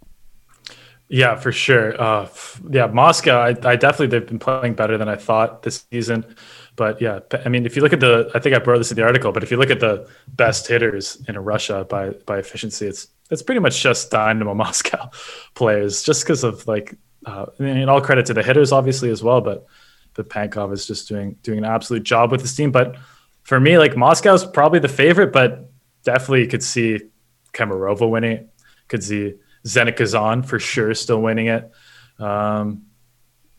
Yeah, for sure. Uh, yeah, Moscow. I, I definitely they've been playing better than I thought this season. But yeah, I mean, if you look at the, I think I brought this in the article. But if you look at the best hitters in Russia by by efficiency, it's it's pretty much just Dynamo [LAUGHS] Moscow players, just because of like, uh, I mean, all credit to the hitters obviously as well. But but Pankov is just doing doing an absolute job with his team. But for me, like Moscow's probably the favorite, but definitely could see Kemerovo winning. Could see Zenit Kazan for sure still winning it. Um,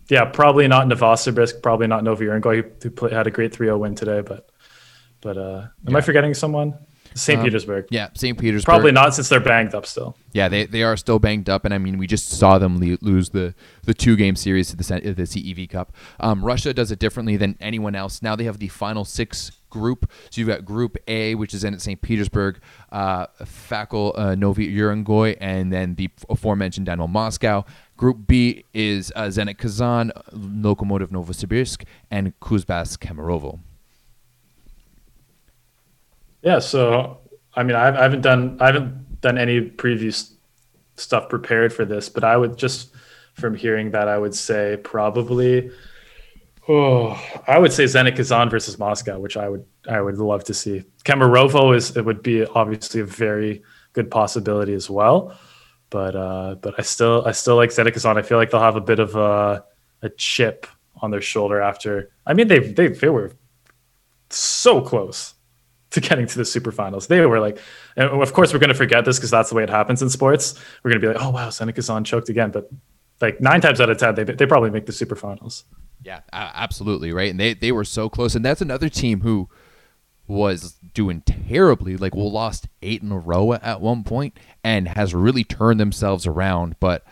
yeah, probably not Novosibirsk, probably not Novi who, play, had a great 3-0 win today. But but uh, am I forgetting someone? St. Um, Petersburg. Yeah, St. Petersburg. Probably not since they're banged up still. Yeah, they, they are still banged up, and I mean, we just saw them le- lose the, the two game series to the the CEV Cup. Um, Russia does it differently than anyone else. Now they have the final six group. So you've got Group A, which is in at St. Petersburg, uh, Fakel uh, Novi Urengoy, and then the aforementioned Dynamo Moscow. Group B is uh, Zenit Kazan, Lokomotiv Novosibirsk, and Kuzbas Kemerovo. Yeah, so I mean, I, I haven't done I haven't done any previous stuff prepared for this, but I would just from hearing that I would say probably oh I would say Zenit Kazan versus Moscow, which I would I would love to see. Kemerovo is it would be obviously a very good possibility as well, but uh, but I still I still like Zenit Kazan. I feel like they'll have a bit of a a chip on their shoulder after. I mean, they they they were so close to getting to the super finals. They were like, and of course, we're going to forget this because that's the way it happens in sports. We're going to be like, oh, wow, Zenit Kazan choked again. But like nine times out of 10, they, they probably make the super finals. Yeah, absolutely right. And they they were so close. And that's another team who was doing terribly. Like, we lost eight in a row at one point, and has really turned themselves around. But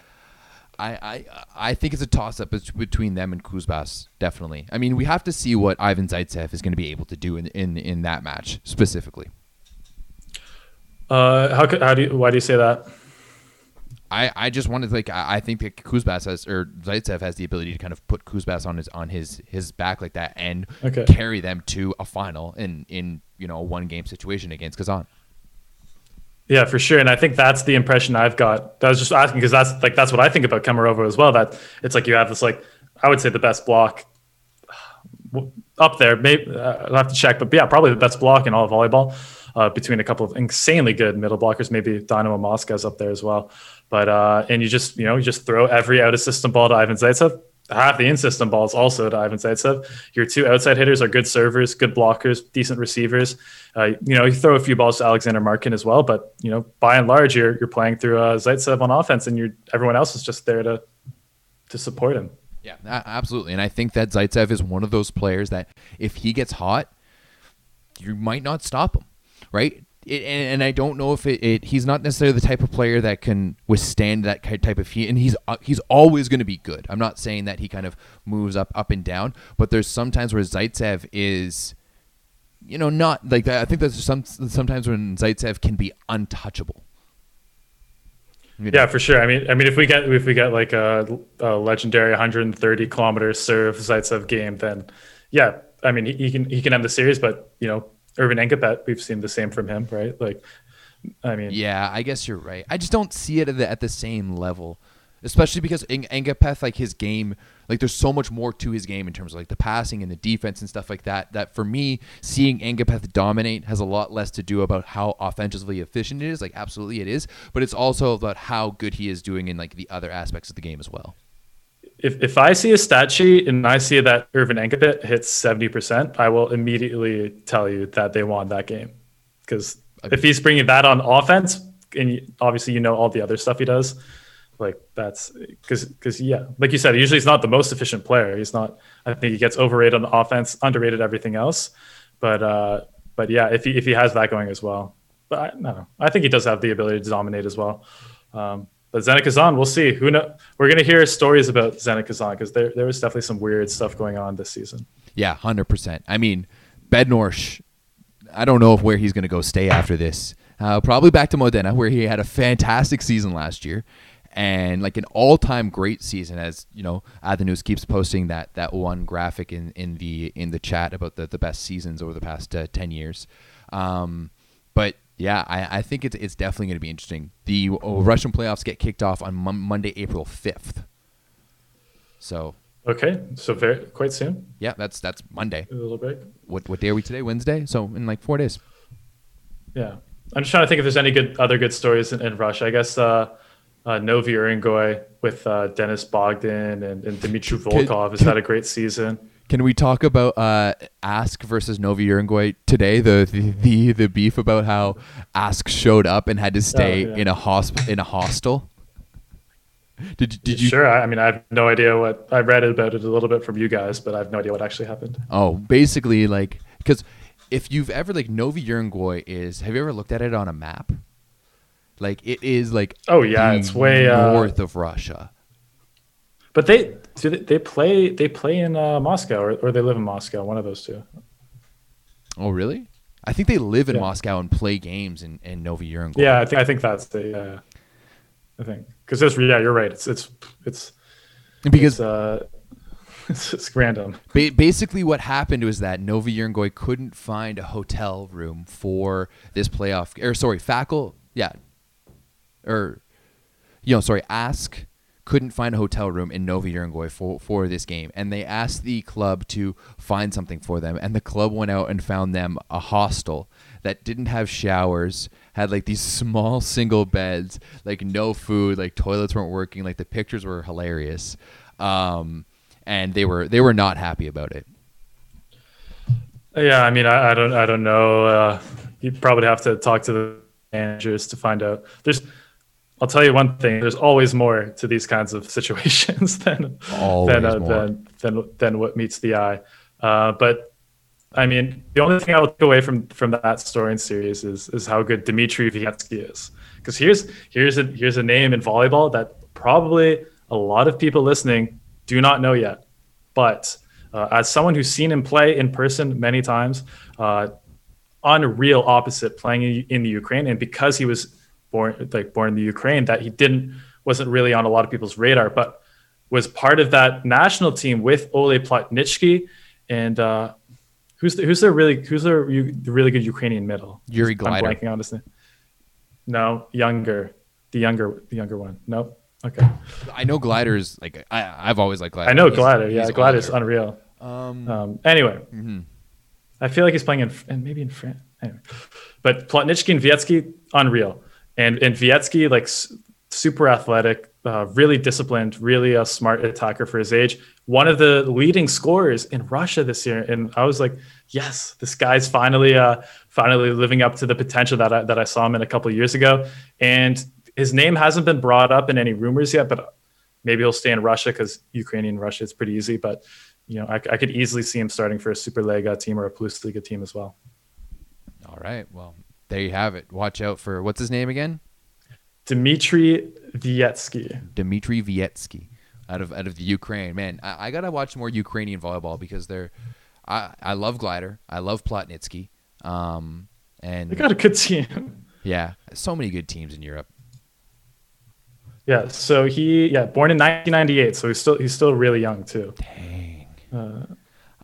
I I I think it's a toss up between them and Kuzbas. Definitely. I mean, we have to see what Ivan Zaitsev is going to be able to do in in in that match specifically. Uh, how how do you, why do you say that? I, I just wanted to like I, I think that Kuzbas has or Zaitsev has the ability to kind of put Kuzbas on his on his his back like that and Okay. carry them to a final in in you know a one game situation against Kazan. Yeah, for sure. And I think that's the impression I've got. I was just asking because that's like that's what I think about Kemerovo as well. That it's like you have this like I would say the best block [SIGHS] up there. Maybe uh, I'll have to check, but yeah, probably the best block in all of volleyball uh, between a couple of insanely good middle blockers. Maybe Dynamo Moscow's up there as well. But uh, and you just you know you just throw every out of system ball to Ivan Zaitsev. Half the in system balls also to Ivan Zaitsev. Your two outside hitters are good servers, good blockers, decent receivers. Uh, you know, you throw a few balls to Alexander Markin as well, but you know, by and large, you're you're playing through uh, Zaitsev on offense, and you're everyone else is just there to to support him. Yeah, absolutely. And I think that Zaitsev is one of those players that if he gets hot, you might not stop him, right? It, and, and I don't know if it, it. He's not necessarily the type of player that can withstand that type of heat, and he's uh, he's always going to be good. I'm not saying that he kind of moves up up and down, but there's sometimes where Zaitsev is, you know, not like that. I think there's some sometimes when Zaitsev can be untouchable. You know? Yeah, for sure. I mean, I mean, if we get if we get like a, a legendary 130 kilometer serve Zaitsev game, then yeah, I mean, he, he can he can end the series. But you know, Earvin Ngapeth, we've seen the same from him, right? Like, I mean, Yeah, I guess you're right. I just don't see it at the, at the same level. especially because Eng- Ngapeth, like his game, like there's so much more to his game in terms of like the passing and the defense and stuff like that. That for me, seeing Ngapeth dominate has a lot less to do about how offensively efficient it is. Like absolutely it is, but it's also about how good he is doing in like the other aspects of the game as well. If, if I see a stat sheet and I see that Earvin Ngapeth hits 70%, I will immediately tell you that they won that game. Because if he's bringing that on offense, and obviously you know all the other stuff he does, like that's because because yeah, like you said, usually he's not the most efficient player. He's not. I think he gets overrated on the offense, underrated everything else. But uh, but yeah, if he if he has that going as well, but I, no, I think he does have the ability to dominate as well. Um, but Kazan, we'll see. Who know? We're gonna hear stories about Kazan because there there was definitely some weird stuff going on this season. Yeah, hundred percent. I mean, Bednorz. I don't know if where he's gonna go stay after this. Uh, probably back to Modena, where he had a fantastic season last year, and like an all-time great season. As you know, News keeps posting that that one graphic in, in the in the chat about the, the best seasons over the past uh, ten years. Um, but yeah, I, I think it's it's definitely going to be interesting. The uh, Russian playoffs get kicked off on Monday, April fifth. So okay, so very quite soon. Yeah, that's that's Monday. A little break. What what day are we today? Wednesday. So in like four days. Yeah, I'm just trying to think if there's any good other good stories in, in Russia. I guess uh, uh, Novi Urengoy with uh, Denis Bogdan and, and Dmitry Volkov has had a great season. Can we talk about uh, Ask versus Novi Urengoy today? The, the, the the beef about how Ask showed up and had to stay oh, yeah. in a hosp- in a hostel. Did did you? Sure. I mean, I have no idea what I read about it a little bit from you guys, but I have no idea what actually happened. Oh, basically, like because if you've ever like Novi Urengoy is, have you ever looked at it on a map? Like it is like oh yeah, it's way north uh, of Russia. But they do they, they play they play in uh, Moscow or, or they live in Moscow. One of those two. Oh really? I think they live in yeah. Moscow and play games in, in Novi Urengoy. Yeah, I think I think that's the. Uh, I think because there's yeah, you're right. It's it's it's because it's, uh, [LAUGHS] it's, it's random. Ba- basically, what happened was that Novi Urengoy couldn't find a hotel room for this playoff. Or sorry, Fakel, yeah, or you know, sorry, Ask couldn't find a hotel room in Novi Urengoy for, for this game. And they asked the club to find something for them. And the club went out and found them a hostel that didn't have showers, had like these small [LAUGHS] single beds, like no food, like toilets weren't working, like the pictures were hilarious. Um, and they were they were not happy about it. Yeah, I mean, I, I don't I don't know. Uh, you probably have to talk to the managers to find out. There's I'll tell you one thing. There's always more to these kinds of [LAUGHS] situations than than, uh, than, than than what meets the eye. Uh, but I mean, the only thing I'll take away from from that story and series is is how good Dmitry Viietskyi is. Because here's here's a here's a name in volleyball that probably a lot of people listening do not know yet. But uh, as someone who's seen him play in person many times, uh, unreal opposite playing in the Ukraine, and because he was born like born in the Ukraine that he didn't wasn't really on a lot of people's radar, but was part of that national team with Ole Plotnytskyi and uh, who's the, who's the really who's the, the really good Ukrainian middle? Yuri Gladyr. I'm blanking on his name. No, younger, the younger the younger one. Nope. Okay. I know Gladyr's like I I've always liked Gladyr. I know he's, Gladyr. Yeah, Gladyr's unreal. Um, um, anyway, mm-hmm. I feel like he's playing in and maybe in France. Anyway. But Plotnytskyi and Viietskyi, unreal and and Viietskyi like super athletic, uh, really disciplined, really a smart attacker for his age. One of the leading scorers in Russia this year, and I was like, yes, this guy's finally uh, finally living up to the potential that I, that I saw him in a couple years ago. And his name hasn't been brought up in any rumors yet, but maybe he'll stay in Russia because Ukrainian Russia is pretty easy. But you know, I, I could easily see him starting for a Superliga team or a Plus Liga team as well. All right. Well, there you have it. Watch out for what's his name again? Dmitry Viietskyi. Dmitry Viietskyi, out of out of the Ukraine. Man, I, I gotta watch more Ukrainian volleyball because they're. I I love Gladyr. I love Plotnytskyi. Um, and they got a good team. Yeah, so many good teams in Europe. Yeah, so he yeah born in 1998, so he's still he's still really young too. Dang. Uh,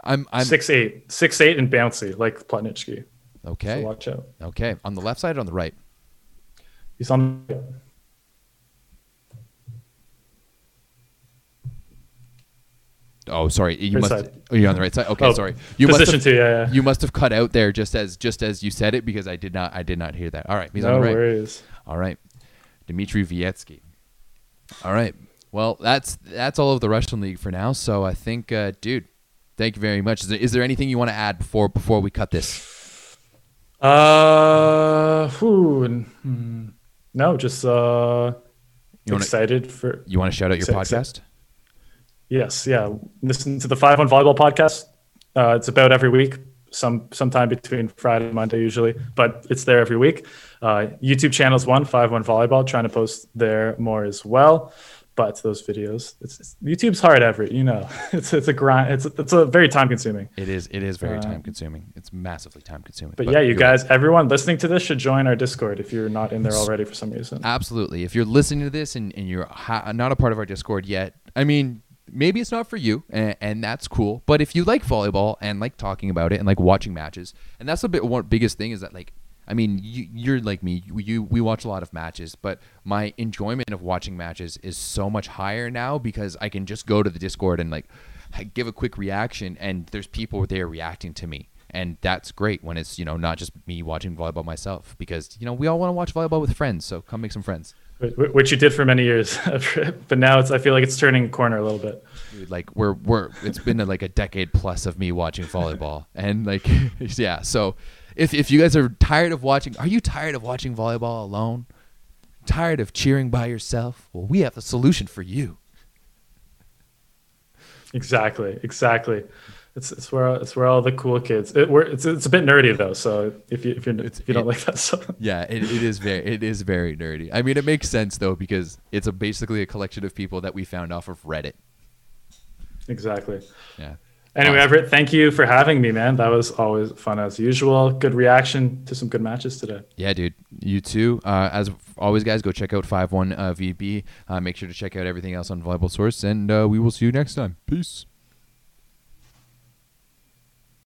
I'm I'm six eight, six eight and bouncy like Plotnytskyi. Okay. So watch out. Okay. On the left side or on the right? He's on. Oh, sorry. You Right must. side. Oh, you're on the right side. Okay, Oh, sorry. You must position have, two, yeah, yeah. You must have cut out there just as just as you said it because I did not I did not hear that. All right, he's no on the right. worries. All right, Dmitry Viietskyi. All right. Well, that's that's all of the Russian league for now. So I think, uh, dude, thank you very much. Is there, is there anything you want to add before before we cut this? Uh, whew, hmm, no, just uh, You wanna- excited for You want to shout out your podcast? Yes, yeah. Listen to the Five One Volleyball podcast. Uh, it's about every week, some sometime between Friday and Monday usually, but it's there every week. Uh, YouTube channels one Five One Volleyball, trying to post there more as well. But those videos, it's, it's YouTube's hard every, you know, [LAUGHS] it's it's a grind. It's it's a very time consuming. It is. It is very Uh, time consuming. It's massively time consuming. But, yeah, you guys, everyone listening to this should join our Discord if you're not in there already for some reason. Absolutely. If you're listening to this and, and you're ha- not a part of our Discord yet, I mean, maybe it's not for you, and, and that's cool. But if you like volleyball and like talking about it and like watching matches, and that's the bit one biggest thing is that like, I mean, you, you're like me. You, you we watch a lot of matches, but my enjoyment of watching matches is so much higher now because I can just go to the Discord and like give a quick reaction, and there's people there reacting to me. And that's great when it's you know not just me watching volleyball myself because you know we all want to watch volleyball with friends. So come make some friends. Which you did for many years, [LAUGHS] but now it's. I feel like it's turning a corner a little bit. Dude, like we're we're it's been like a decade plus of me watching volleyball and like [LAUGHS] yeah so if if you guys are tired of watching are you tired of watching volleyball alone tired of cheering by yourself well we have the solution for you Exactly, exactly. It's it's where it's where all the cool kids. It, we're, it's it's a bit nerdy though. So if you if you if you don't it- like that stuff, [LAUGHS] yeah it, it is very it is very nerdy i mean it makes sense though because it's a basically a collection of people that we found off of reddit exactly. yeah Anyway. Everett, thank you for having me, man. That was always fun as usual. Good reaction to some good matches today. Yeah, dude. You too. Uh, as always, guys, go check out 51 uh, VB. Uh, make sure to check out everything else on Volleyball Source, and uh, we will see you next time. Peace.